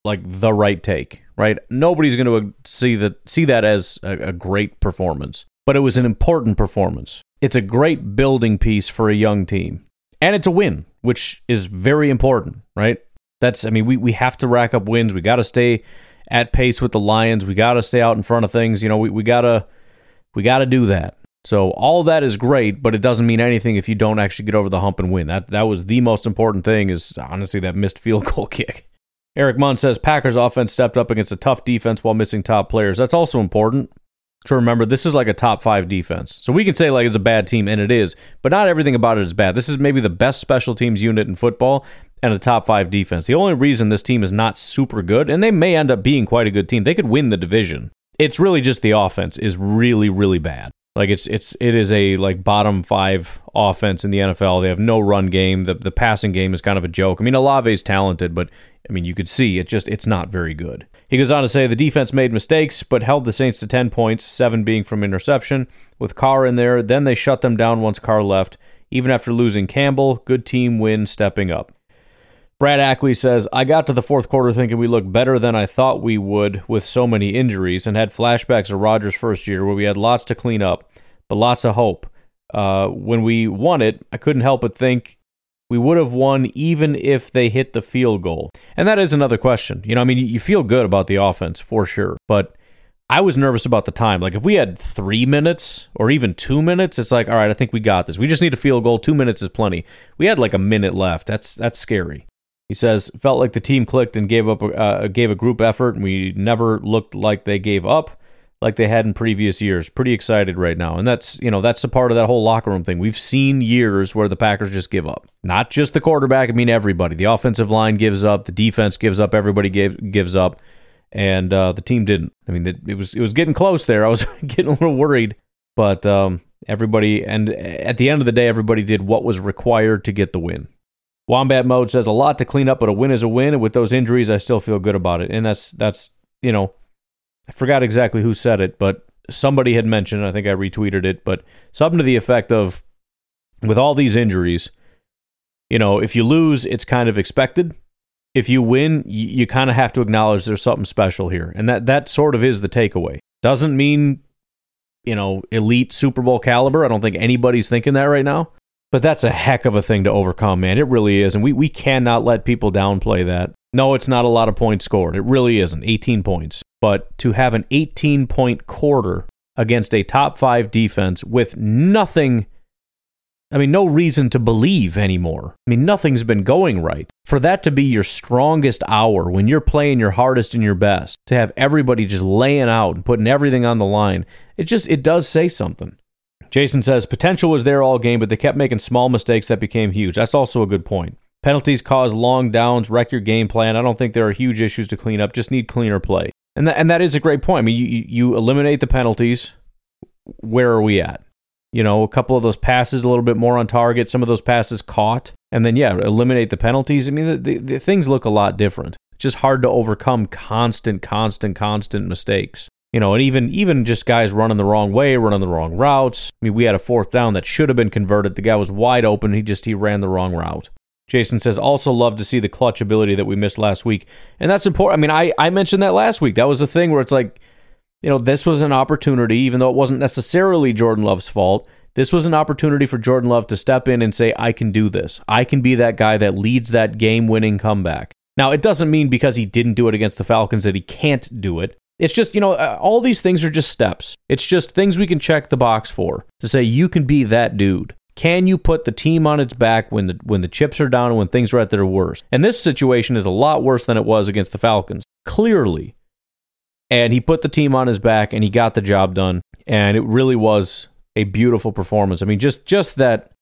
like the right take, right? Nobody's going to see that see that as a, a great performance, but it was an important performance. It's a great building piece for a young team, and it's a win, which is very important, right? That's I mean, we we have to rack up wins. We got to stay at pace with the Lions. We got to stay out in front of things. You know, we we gotta we got to do that. So all that is great, but it doesn't mean anything if you don't actually get over the hump and win. That that was the most important thing. Is honestly that missed field (laughs) goal kick. Eric Munn says Packers offense stepped up against a tough defense while missing top players. That's also important to remember. This is like a top five defense. So we can say like it's a bad team, and it is, but not everything about it is bad. This is maybe the best special teams unit in football and a top five defense. The only reason this team is not super good, and they may end up being quite a good team, they could win the division. It's really just the offense is really, really bad. Like it's it's it is a like bottom five offense in the NFL. They have no run game. The the passing game is kind of a joke. I mean, Olave's talented, but I mean, you could see it just it's not very good. He goes on to say the defense made mistakes, but held the Saints to 10 points, seven being from interception. With Carr in there, then they shut them down once Carr left. Even after losing Campbell, good team win stepping up. Brad Ackley says, I got to the fourth quarter thinking we looked better than I thought we would with so many injuries and had flashbacks of Rodgers' first year where we had lots to clean up, but lots of hope. Uh, when we won it, I couldn't help but think we would have won even if they hit the field goal. And that is another question. You know, I mean, you feel good about the offense for sure, but I was nervous about the time. Like, if we had three minutes or even two minutes, it's like, all right, I think we got this. We just need a field goal. Two minutes is plenty. We had like a minute left. That's that's scary. He says, felt like the team clicked and gave up, uh, gave a group effort, and we never looked like they gave up like they had in previous years. Pretty excited right now, and that's you know that's a part of that whole locker room thing. We've seen years where the Packers just give up. Not just the quarterback. I mean everybody. The offensive line gives up. The defense gives up. Everybody gave, gives up, and uh, the team didn't. I mean it, it was it was getting close there. I was (laughs) getting a little worried, but um, everybody and at the end of the day, everybody did what was required to get the win. Wombat mode says a lot to clean up, but a win is a win. And with those injuries, I still feel good about it. And that's that's you know, I forgot exactly who said it, but somebody had mentioned. I think I retweeted it, but something to the effect of, with all these injuries, you know, if you lose, it's kind of expected. If you win, you, you kind of have to acknowledge there's something special here, and that that sort of is the takeaway. Doesn't mean, you know, elite Super Bowl caliber. I don't think anybody's thinking that right now. But that's a heck of a thing to overcome, man. It really is. And we, we cannot let people downplay that. No, it's not a lot of points scored. It really isn't. 18 points. But to have an 18 point quarter against a top five defense with nothing, I mean, no reason to believe anymore. I mean, nothing's been going right. For that to be your strongest hour when you're playing your hardest and your best, to have everybody just laying out and putting everything on the line, it just, it does say something. Jason says potential was there all game, but they kept making small mistakes that became huge. That's also a good point. Penalties cause long downs, wreck your game plan. I don't think there are huge issues to clean up. Just need cleaner play, and that, and that is a great point. I mean, you you eliminate the penalties. Where are we at? You know, a couple of those passes a little bit more on target. Some of those passes caught, and then yeah, eliminate the penalties. I mean, the, the, the things look a lot different. It's just hard to overcome constant, constant, constant mistakes. You know, and even even just guys running the wrong way, running the wrong routes. I mean, we had a fourth down that should have been converted. The guy was wide open. He just he ran the wrong route. Jason says, also love to see the clutch ability that we missed last week. And that's important. I mean, I, I mentioned that last week. That was the thing where it's like, you know, this was an opportunity, even though it wasn't necessarily Jordan Love's fault. This was an opportunity for Jordan Love to step in and say, I can do this. I can be that guy that leads that game winning comeback. Now, it doesn't mean because he didn't do it against the Falcons that he can't do it. It's just, you know, uh, all these things are just steps. It's just things we can check the box for to say you can be that dude. Can you put the team on its back when the when the chips are down and when things are at their worst? And this situation is a lot worse than it was against the Falcons. Clearly. And he put the team on his back and he got the job done. And it really was a beautiful performance. I mean, just just that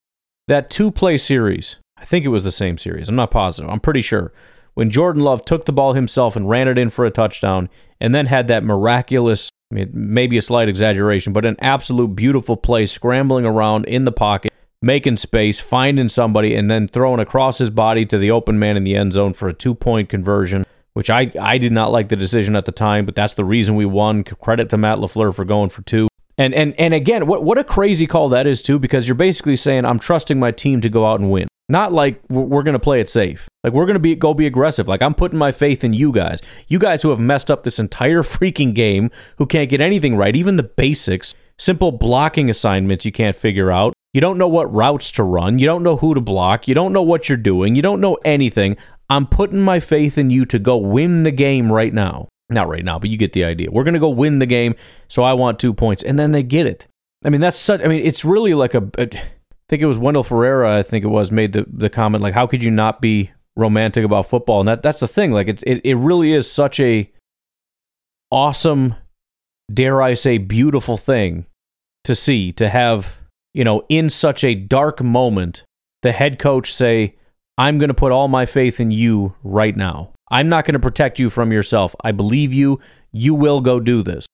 that two-play series. I think it was the same series. I'm not positive. I'm pretty sure when Jordan Love took the ball himself and ran it in for a touchdown, and then had that miraculous, maybe a slight exaggeration, but an absolute beautiful play scrambling around in the pocket, making space, finding somebody, and then throwing across his body to the open man in the end zone for a two point conversion. Which I, I did not like the decision at the time, but that's the reason we won. Credit to Matt LaFleur for going for two. And and and again, what what a crazy call that is too, because you're basically saying I'm trusting my team to go out and win. Not like we're going to play it safe. Like we're going to be go be aggressive. Like I'm putting my faith in you guys. You guys who have messed up this entire (laughs) freaking game, who can't get anything right, even the basics, simple blocking assignments you can't figure out. You don't know what routes to run. You don't know who to block. You don't know what you're doing. You don't know anything. I'm putting my faith in you to go win the game right now. Not right now, but you get the idea. We're going to go win the game, so I want 2 points and then they get it. I mean, that's such I mean, it's really like a, a think it was Wendell Ferreira, I think it was, made the, the comment like, how could you not be romantic about football? And that that's the thing. Like it's it, it really is such a awesome, dare I say, beautiful thing to see, to have, you know, in such a dark moment, the head coach say, I'm going to put all my faith in you right now. I'm not going to protect you from yourself. I believe you. You will go do this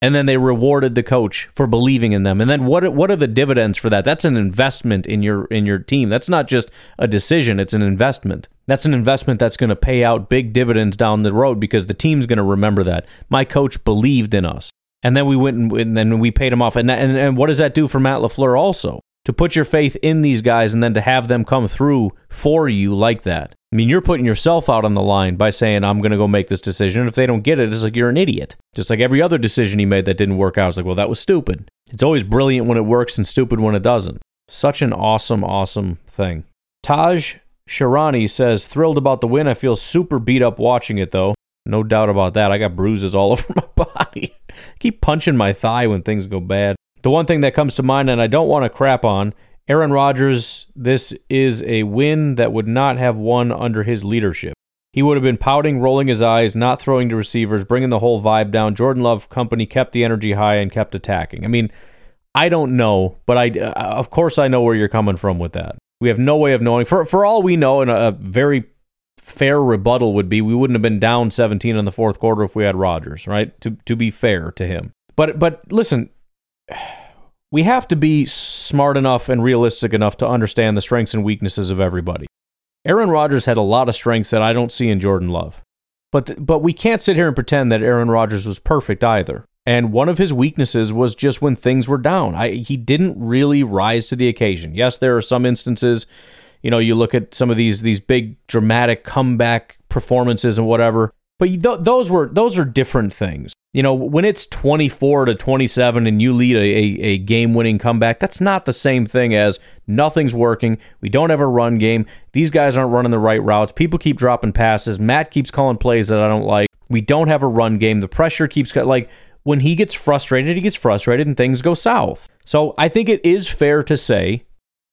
and then they rewarded the coach for believing in them. And then what what are the dividends for that? That's an investment in your in your team. That's not just a decision, it's an investment. That's an investment that's going to pay out big dividends down the road because the team's going to remember that. My coach believed in us. And then we went and, and then we paid him off. And, and and what does that do for Matt LaFleur also? To put your faith in these guys and then to have them come through for you like that. I mean, you're putting yourself out on the line by saying, I'm going to go make this decision. If they don't get it, it's like you're an idiot. Just like every other decision he made that didn't work out. It's like, well, that was stupid. It's always brilliant when it works and stupid when it doesn't. Such an awesome, awesome thing. Taj Sharani says, thrilled about the win. I feel super beat up watching it, though. No doubt about that. I got bruises all (laughs) over my body. Keep punching my thigh when things go bad. The one thing that comes to mind, and I don't want to crap on, Aaron Rodgers, this is a win that would not have won under his leadership. He would have been pouting, rolling his eyes, not throwing to receivers, bringing the whole vibe down. Jordan Love company kept the energy high and kept attacking. I mean, I don't know, but I uh, of course I know where you're coming from with that. We have no way of knowing. For for all we know, and a, a very fair rebuttal would be we wouldn't have been down 17 in the fourth quarter if we had Rodgers, right? To to be fair to him. But but listen, we have to be smart enough and realistic enough to understand the strengths and weaknesses of everybody. Aaron Rodgers had a lot of strengths that I don't see in Jordan Love. But th- but we can't sit here and pretend that Aaron Rodgers was perfect either. And one of his weaknesses was just when things were down. I, he didn't really rise to the occasion. Yes, there are some instances, you know, you look at some of these these big dramatic comeback performances and whatever, but th- those were those are different things. You know, when it's 24 to 27 and you lead a, a, a game winning comeback, that's not the same thing as nothing's working. We don't have a run game. These guys aren't running the right routes. People keep dropping passes. Matt keeps calling plays that I don't like. We don't have a run game. The pressure keeps like when he gets frustrated, he gets frustrated and things go south. So I think it is fair to say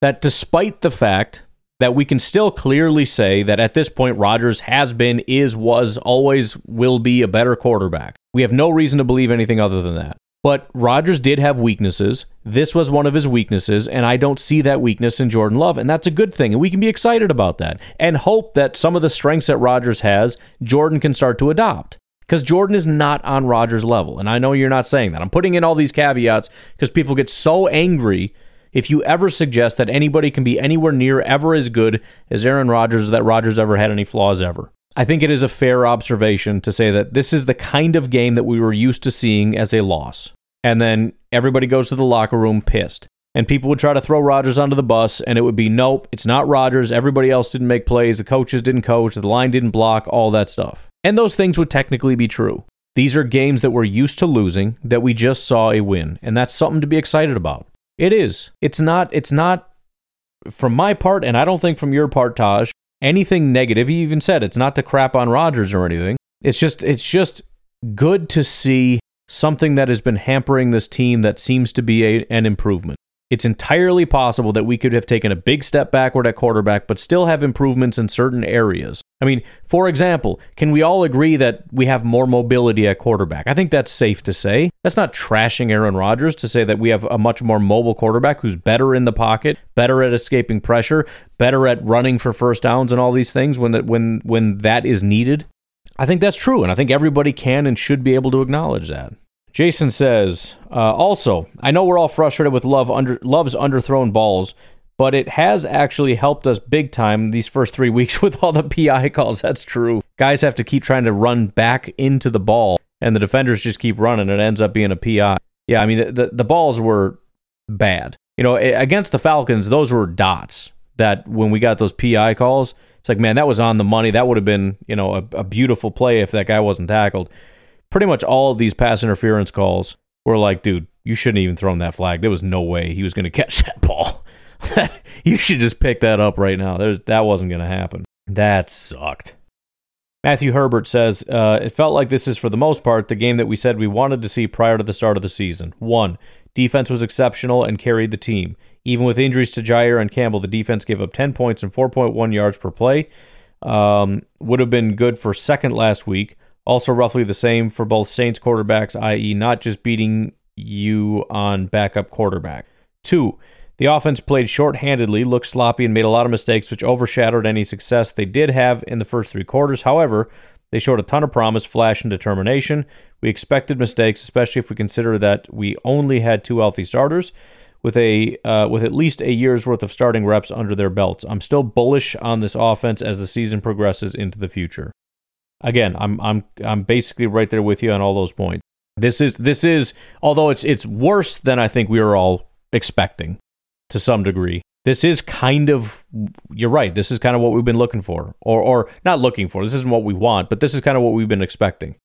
that despite the fact that we can still clearly say that at this point Rodgers has been, is, was, always will be a better quarterback. We have no reason to believe anything other than that. But Rodgers did have weaknesses. This was one of his weaknesses, and I don't see that weakness in Jordan Love, and that's a good thing. And we can be excited about that and hope that some of the strengths that Rodgers has, Jordan can start to adopt because Jordan is not on Rodgers' level. And I know you're not saying that. I'm putting in all these caveats because people get so angry if you ever suggest that anybody can be anywhere near ever as good as Aaron Rodgers, that Rodgers ever had any flaws ever. I think it is a fair observation to say that this is the kind of game that we were used to seeing as a loss. And then everybody goes to the locker room pissed. And people would try to throw Rodgers under the bus, and it would be nope, it's not Rodgers. Everybody else didn't make plays. The coaches didn't coach. The line didn't block, all that stuff. And those things would technically be true. These are games that we're used to losing that we just saw a win, and that's something to be excited about. It is. It's not it's not from my part and I don't think from your part Taj anything negative. He even said it's not to crap on Rodgers or anything. It's just it's just good to see something that has been hampering this team that seems to be a, an improvement. It's entirely possible that we could have taken a big step backward at quarterback, but still have improvements in certain areas. I mean, for example, can we all agree that we have more mobility at quarterback? I think that's safe to say. That's not trashing Aaron Rodgers to say that we have a much more mobile quarterback who's better in the pocket, better at escaping pressure, better at running for first downs and all these things when that when when that is needed. I think that's true, and I think everybody can and should be able to acknowledge that. Jason says, uh, also, I know we're all frustrated with Love under Love's underthrown balls, but it has actually helped us big time these first three weeks (laughs) with all the PI calls. That's true. Guys have to keep trying to run back into the ball, and the defenders just keep running. It ends up being a PI. Yeah, I mean the the, the balls were bad. You know, against the Falcons, those were dots. That when we got those PI calls, it's like, man, that was on the money. That would have been, you know, a, a beautiful play if that guy wasn't tackled pretty much all of these pass interference calls were like, dude, you shouldn't even thrown that flag. There was no way he was going (laughs) to catch that ball. (laughs) you should just pick that up right now. There's, that wasn't going to happen. That sucked. Matthew Herbert says, uh, It felt like this is, for the most part, the game that we said we wanted to see prior to the start of the season. One, defense was exceptional and carried the team. Even with injuries to Jaire and Campbell, the defense gave up 10 points and 4.1 yards per play. Um, would have been good for second last week. Also, roughly the same for both Saints quarterbacks, i.e., not just beating you on backup quarterback. Two, the offense played short-handedly, looked sloppy, and made a lot of mistakes, which overshadowed any success they did have in the first three quarters. However, they showed a ton of promise, flash, and determination. We expected mistakes, especially if we consider that we only had two healthy starters with a uh, with at least a year's worth of starting reps under their belts. I'm still bullish on this offense as the season progresses into the future again, I'm I'm I'm basically right there with you on all those points. This is this is although it's it's worse than I think we were all expecting to some degree. This is kind of you're right. This is kind of what we've been looking for, or or not looking for. This isn't what we want, but this is kind of what we've been expecting.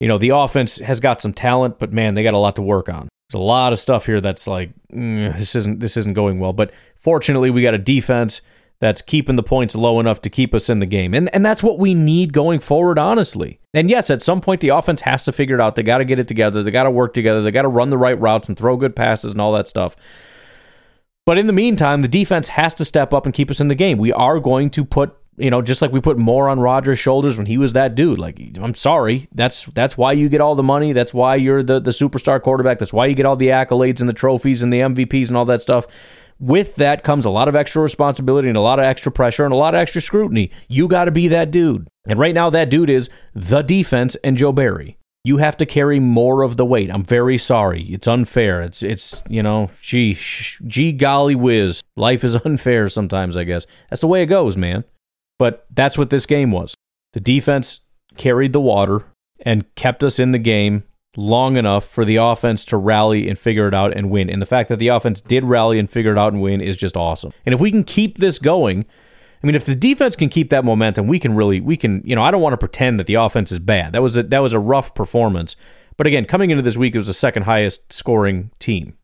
You know, the offense has got some talent, but man, they got a lot to work on. There's a lot of stuff here that's like mm, this isn't this isn't going well. But fortunately, we got a defense that's keeping the points low enough to keep us in the game. And and that's what we need going forward, honestly. And yes, at some point the offense has to figure it out. They got to get it together. They got to work together. They got to run the right routes and throw good passes and all that stuff. But in the meantime, the defense has to step up and keep us in the game. We are going to put, you know, just like we put more on Rodgers' shoulders when he was that dude. Like, I'm sorry, that's that's why you get all the money. That's why you're the the superstar quarterback. That's why you get all the accolades and the trophies and the MVPs and all that stuff. With that comes a lot of extra responsibility and a lot of extra pressure and a lot of extra scrutiny. You got to be that dude. And right now, that dude is the defense and Joe Barry you have to carry more of the weight. I'm very sorry. It's unfair. It's it's you know, gee, gee golly whiz. Life is (laughs) unfair sometimes, I guess. That's the way it goes, man. But that's what this game was. The defense carried the water and kept us in the game long enough for the offense to rally and figure it out and win. And the fact that the offense did rally and figure it out and win is just awesome. And if we can keep this going, I mean, if the defense can keep that momentum, we can really, we can, you know, I don't want to pretend that the offense is bad. That was a, that was a rough performance. But again, coming into this week, it was the second highest scoring team.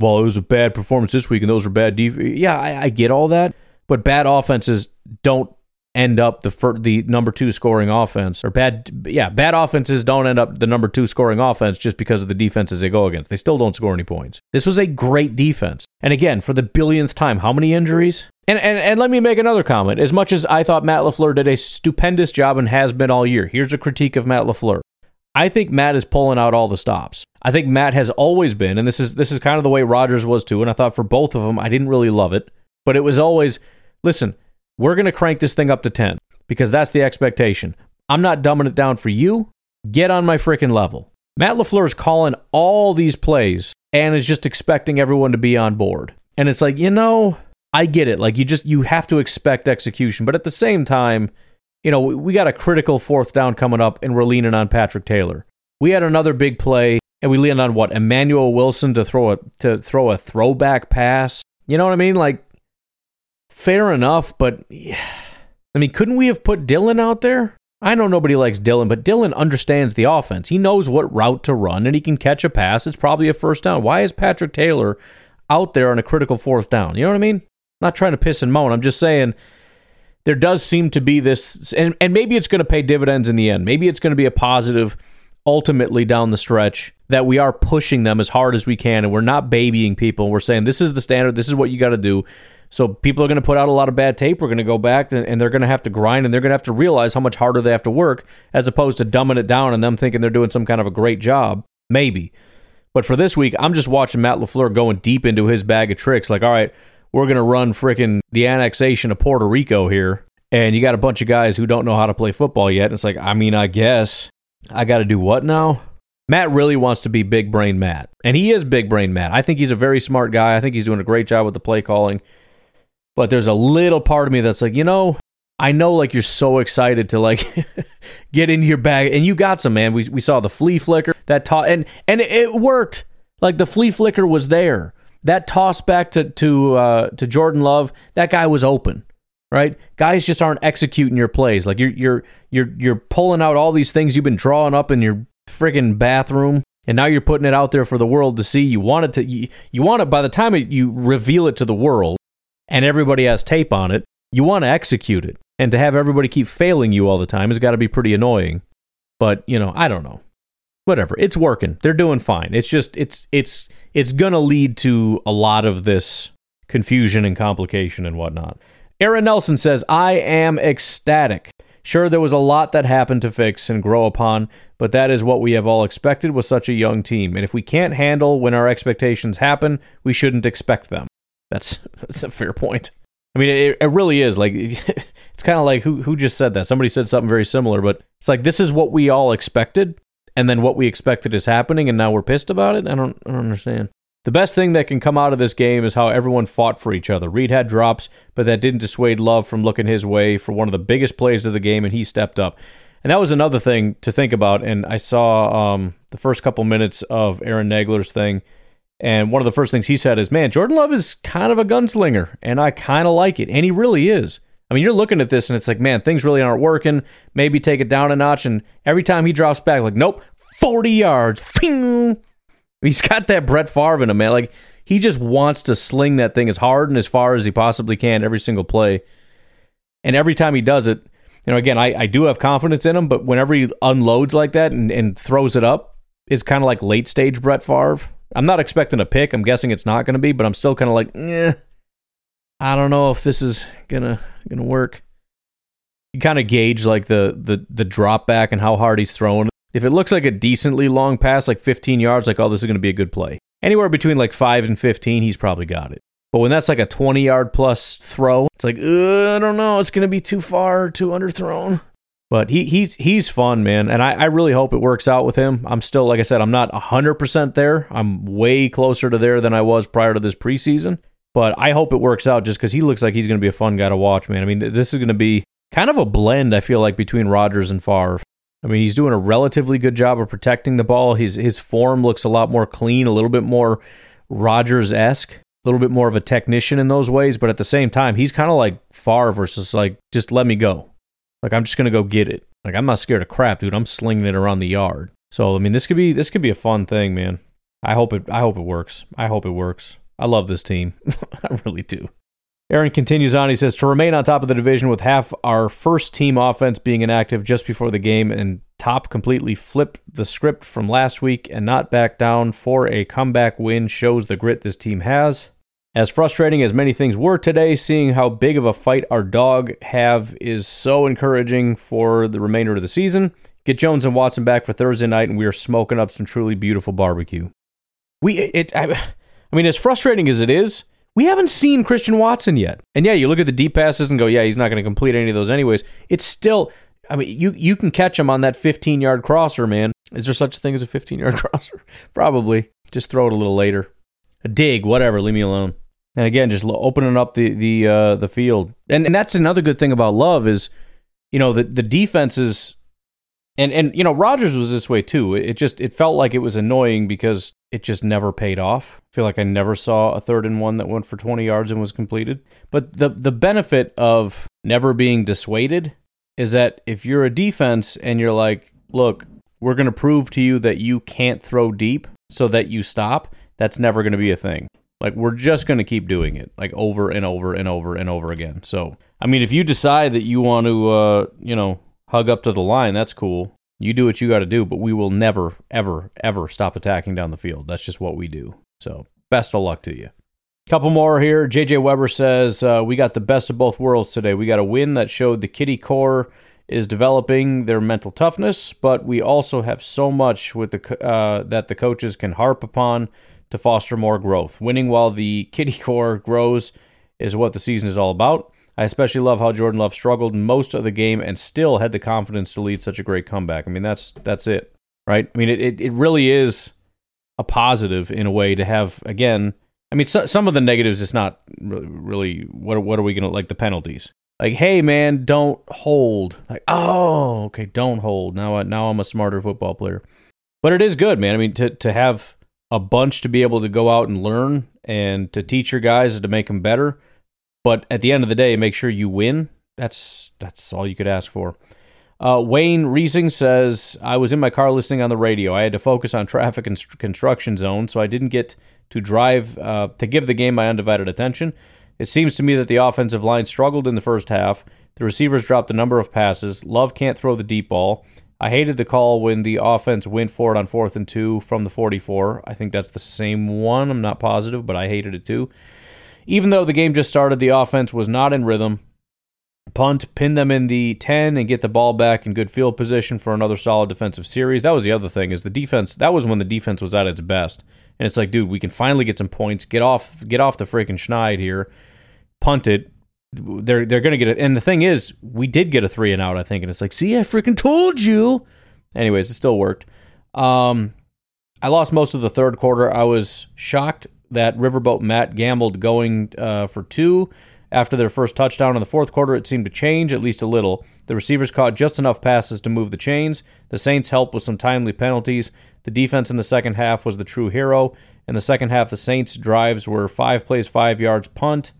Well, it was a bad performance this week, and those were bad. Yeah, I, I get all that, but bad offenses don't end up the fir- the number two scoring offense or bad yeah bad offenses don't end up the number two scoring offense just because of the defenses they go against they still don't score any points this was a great defense and again for the billionth time how many injuries and, and and let me make another comment. As much as I thought Matt LaFleur did a stupendous job and has been all year, here's a critique of Matt LaFleur. I think Matt is pulling out all the stops. I think Matt has always been, and this is this is kind of the way Rodgers was too. And I thought for both of them, I didn't really love it, but it was always, listen, we're gonna crank this thing up to ten because that's the expectation. I'm not dumbing it down for you. Get on my freaking level. Matt LaFleur is calling all these plays and is just expecting everyone to be on board. And it's like, you know, I get it. Like you just you have to expect execution, but at the same time, you know, we got a critical fourth down coming up, and we're leaning on Patrick Taylor. We had another big play, and we leaned on what Emmanuel Wilson to throw a to throw a throwback pass. You know what I mean? Like, fair enough, but (sighs) I mean, couldn't we have put Dylan out there? I know nobody likes Dylan, but Dylan understands the offense. He knows what route to run, and he can catch a pass. It's probably a first down. Why is Patrick Taylor out there on a critical fourth down? You know what I mean? not trying to piss and moan. I'm just saying there does seem to be this, and, and maybe it's going to pay dividends in the end. Maybe it's going to be a positive ultimately down the stretch that we are pushing them as hard as we can and we're not babying people. We're saying this is the standard, this is what you got to do. So people are going to put out a lot of bad tape. We're going to go back and, and they're going to have to grind and they're going to have to realize how much harder they have to work as opposed to dumbing it down and them thinking they're doing some kind of a great job. Maybe. But for this week, I'm just watching Matt LaFleur going deep into his bag of tricks. Like, all right, we're going to run freaking the annexation of Puerto Rico here. And you got a bunch of guys who don't know how to play football yet. It's like, I mean, I guess I got to do what now? Matt really wants to be big brain Matt. And he is big brain Matt. I think he's a very smart guy. I think he's doing a great job with the play calling. But there's a little part of me that's like, you know, I know like you're so excited to like (laughs) get into your bag and you got some man. We we saw the flea flicker that taught and and it worked. Like the flea flicker was there that toss back to to uh, to Jordan Love, that guy was open, right? Guys just aren't executing your plays. Like you're you're you're you're pulling out all these things you've been drawing up in your friggin' bathroom, and now you're putting it out there for the world to see. You want it to you, you want it by the time it, you reveal it to the world, and everybody has tape on it. You want to execute it, and to have everybody keep failing you all the time has got to be pretty annoying. But you know, I don't know. Whatever, it's working. They're doing fine. It's just it's it's it's going to lead to a lot of this confusion and complication and whatnot. Aaron Nelson says, I am ecstatic. Sure, there was a lot that happened to fix and grow upon, but that is what we have all expected with such a young team. And if we can't handle when our expectations happen, we shouldn't expect them. That's that's a fair point. I mean, it, it really is like (laughs) it's kind of like who who just said that? Somebody said something very similar, but it's like this is what we all expected, and then what we expected is happening, and now we're pissed about it. I don't, I don't understand. The best thing that can come out of this game is how everyone fought for each other. Reed had drops, but that didn't dissuade Love from looking his way for one of the biggest plays of the game, and he stepped up. And that was another thing to think about. And I saw um, the first couple minutes of Aaron Nagler's thing, and one of the first things he said is, "Man, Jordan Love is kind of a gunslinger, and I kind of like it, and he really is." I mean, you're looking at this and it's like, man, things really aren't working. Maybe take it down a notch. And every time he drops back, like, nope, 40 yards. Ping! He's got that Brett Favre in him, man. Like, he just wants to sling that thing as hard and as far as he possibly can every single play. And every time he does it, you know, again, I, I do have confidence in him, but whenever he unloads like that and, and throws it up, it's kind of like late stage Brett Favre. I'm not expecting a pick. I'm guessing it's not going to be, but I'm still kind of like, eh, I don't know if this is gonna gonna work. You kind of gauge like the the the drop back and how hard he's throwing. If it looks like a decently long pass, like 15 yards, like oh, this is going to be a good play. Anywhere between like five and 15, he's probably got it. But when that's like a 20 yard plus throw, it's like I don't know, it's going to be too far, too underthrown. But he he's he's fun, man, and I, I really hope it works out with him. I'm still, like I said, I'm not 100% there. I'm way closer to there than I was prior to this preseason. But I hope it works out just because he looks like he's going to be a fun guy to watch, man. I mean, this is going to be kind of a blend, I feel like, between Rodgers and Favre. I mean, he's doing a relatively good job of protecting the ball. His his form looks a lot more clean, a little bit more Rodgers esque, a little bit more of a technician in those ways. But at the same time, he's kind of like Favre versus like just let me go. Like I'm just gonna go get it. Like I'm not scared of crap, dude. I'm slinging it around the yard. So I mean, this could be this could be a fun thing, man. I hope it I hope it works. I hope it works. I love this team. (laughs) I really do. Aaron continues on. He says to remain on top of the division with half our first team offense being inactive just before the game and top completely flip the script from last week and not back down for a comeback win shows the grit this team has. As frustrating as many things were today, seeing how big of a fight our dog have is so encouraging for the remainder of the season. Get Jones and Watson back for Thursday night, and we are smoking up some truly beautiful barbecue. We it I, I mean, as frustrating as it is, we haven't seen Christian Watson yet. And yeah, you look at the deep passes and go, yeah, he's not going to complete any of those anyways. It's still, I mean, you you can catch him on that 15 yard crosser, man. Is there such a thing as a 15 yard (laughs) crosser? Probably. Just throw it a little later. A dig, whatever. Leave me alone. And again, just opening up the the uh, the field. And and that's another good thing about Love is, you know, the the defenses and and you know, Rodgers was this way too. It just it felt like it was annoying because it just never paid off. I feel like I never saw a third and one that went for 20 yards and was completed. But the the benefit of never being dissuaded is that if you're a defense and you're like, look, we're going to prove to you that you can't throw deep so that you stop, that's never going to be a thing. Like we're just going to keep doing it like over and over and over and over again. So, I mean, if you decide that you want to uh, you know, hug up to the line, that's cool. You do what you got to do, but we will never ever ever stop attacking down the field. That's just what we do. So, best of luck to you. Couple more here. JJ Weber says, uh, We got the best of both worlds today. We got a win that showed the kitty core is developing their mental toughness, but we also have so much with the uh, that the coaches can harp upon to foster more growth. Winning while the kitty (laughs) core grows is what the season is all about. I especially love how Jordan Love struggled most of the game and still had the confidence to lead such a great comeback. I mean, that's that's it, right? I mean, it, it, really is a positive in a way to have again. I mean, so, some of the negatives it's not really, what what are we gonna like the penalties? Like, hey man, don't hold. Like, oh, okay, don't hold. Now I, now I'm a smarter football player. But it is good, man. I mean, to to have a bunch to be able to go out and learn and to teach your guys to make them better. But at the end of the day, make sure you win. That's that's all you could ask for. Uh, Wayne Reesing says, I was in my car listening on the radio. I had to focus on traffic and construction zone, so I didn't get to drive uh, to give the game my undivided attention. It seems to me that the offensive line struggled in the first half. The receivers dropped a number of passes. Love can't throw the deep ball. I hated the call when the offense went for it on fourth and two from the 44. I think that's the same one. I'm not positive, but I hated it too. Even though the game just started, the offense was not in rhythm. Punt, pin them in the 10 and get the ball back in good field position for another solid defensive series. That was the other thing is the defense. That was when the defense was at its best. And it's like, dude, we can finally get some points. Get off get off the freaking schneid here. Punt it, they're they're gonna get it. And the thing is, we did get a three and out, I think, and it's like, see, I freaking told you. Anyways, it still worked. Um, I lost most of the third quarter. I was shocked that Riverboat Matt gambled going uh, for two. After their first touchdown in the fourth quarter, it seemed to change at least a little. The receivers caught just enough passes to move the chains. The Saints helped with some timely penalties. The defense in the second half was the true hero. In the second half, the Saints' drives were five plays, five yards punt,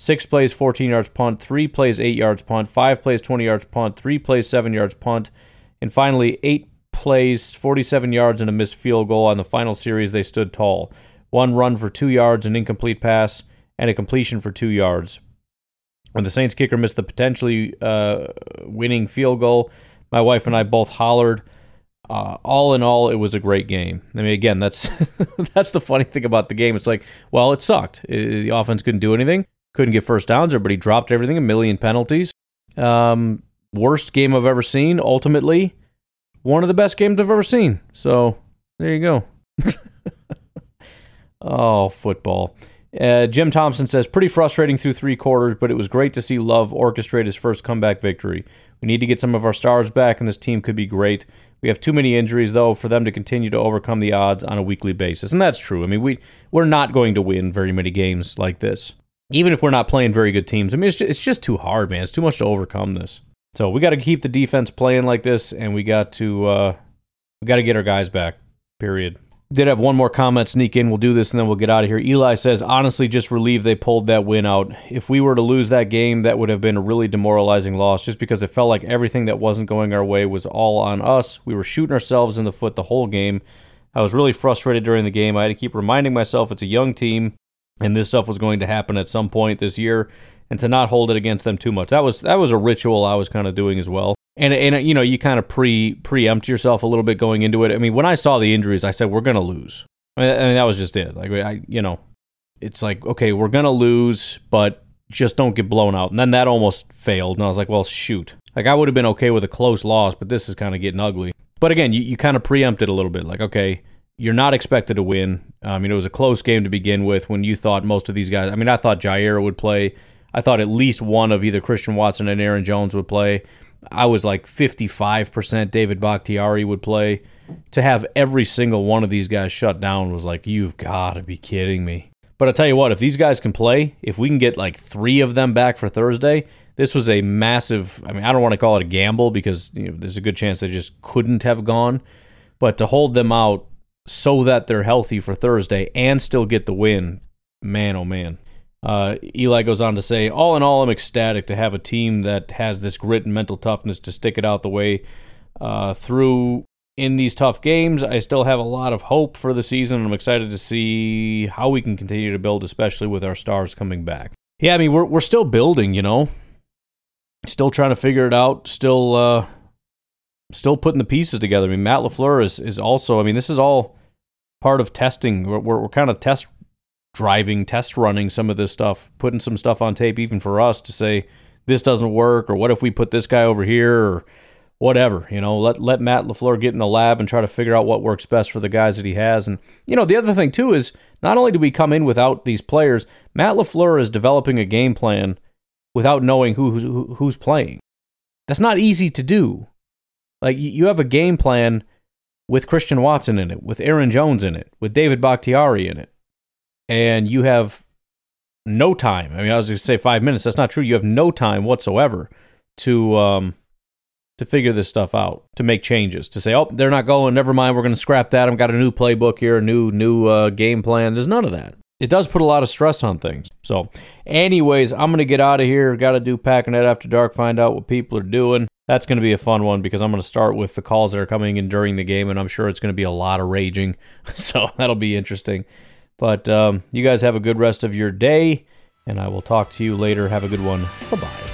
Six plays, 14 yards punt. Three plays, eight yards punt. Five plays, 20 yards punt. Three plays, seven yards punt. And finally, eight plays, 47 yards, and a missed field goal. On the final series, they stood tall. One run for two yards, an incomplete pass, and a completion for two yards. When the Saints kicker missed the potentially uh, winning field goal, my wife and I both hollered. uh, all in all, it was a great game. I mean, again, that's (laughs) that's the funny thing about the game. It's like, well, it sucked. It, the offense couldn't do anything, couldn't get first downs. there, but he dropped everything, a million penalties. Um, worst game I've ever seen. Ultimately, one of the best games I've ever seen. So there you go. (laughs) oh, football. Uh, Jim Thompson says, pretty frustrating through three quarters, but it was great to see Love orchestrate his first comeback victory. We need to get some of our stars back, and this team could be great. We have too many injuries, though, for them to continue to overcome the odds on a weekly basis. And that's true. I mean, we, we're not going to win very many games like this, even if we're not playing very good teams. I mean, it's just, it's just too hard, man. It's too much to overcome this. So we got to keep the defense playing like this, and we got to uh, we got to get our guys back. Period. Did have one more comment sneak in. We'll do this and then we'll get out of here. Eli says, honestly, just relieved they pulled that win out. If we were to lose that game, that would have been a really demoralizing loss just because it felt like everything that wasn't going our way was all on us. We were shooting ourselves in the foot the whole game. I was really frustrated during the game. I had to keep reminding myself it's a young team and this stuff was going to happen at some point this year and to not hold it against them too much. That was that was a ritual I was kind of doing as well and and you know you kind of pre preempt yourself a little bit going into it. I mean, when I saw the injuries, I said we're gonna lose. I mean, I mean that was just it. Like I, you know, it's like okay, we're gonna lose, but just don't get blown out. And then that almost failed, and I was like, well, shoot. Like I would have been okay with a close loss, but this is kind of getting ugly. But again, you, you kind of preempted a little bit. Like okay, you're not expected to win. Um, I mean, it was a close game to begin with. When you thought most of these guys, I mean, I thought Jaire would play. I thought at least one of either Christian Watson and Aaron Jones would play. I was like 55% David Bakhtiari would play. To have every single one of these guys shut down was like, you've got to be kidding me. But I tell you what, if these guys can play, if we can get like three of them back for Thursday, this was a massive. I mean, I don't want to call it a gamble because you know, there's a good chance they just couldn't have gone. But to hold them out so that they're healthy for Thursday and still get the win, man, oh man. Uh, Eli goes on to say, All in all, I'm ecstatic to have a team that has this grit and mental toughness to stick it out the way uh, through in these tough games. I still have a lot of hope for the season. I'm excited to see how we can continue to build, especially with our stars coming back. Yeah, I mean, we're, we're still building, you know, still trying to figure it out, still, uh, still putting the pieces together. I mean, Matt LaFleur is, is also, I mean, this is all part of testing. We're, we're, we're kind of test driving, test running some of this stuff, putting some stuff on tape, even for us to say this doesn't work, or what if we put this guy over here, or whatever. You know, let let Matt LaFleur get in the lab and try to figure out what works best for the guys that he has. And you know, the other thing too is not only do we come in without these players, Matt LaFleur is developing a game plan without knowing who who's, who's playing. That's not easy to do. Like you have a game plan with Christian Watson in it, with Aaron Jones in it, with David Bakhtiari in it and you have no time. I mean, I was going to say five minutes. That's not true. You have no time whatsoever to um, to figure this stuff out, to make changes, to say, oh, they're not going. Never mind. We're going to scrap that. I've got a new playbook here, a new new uh, game plan. There's none of that. It does put a lot of stress on things. So, anyways, I'm going to get out of here. Got to do Packernet after dark. Find out what people are doing. That's going to be a fun one because I'm going to start with the calls that are coming in during the game, and I'm sure it's going to be a lot of raging. (laughs) So that'll be interesting. But um, you guys have a good rest of your day, and I will talk to you later. Have a good one. Bye bye.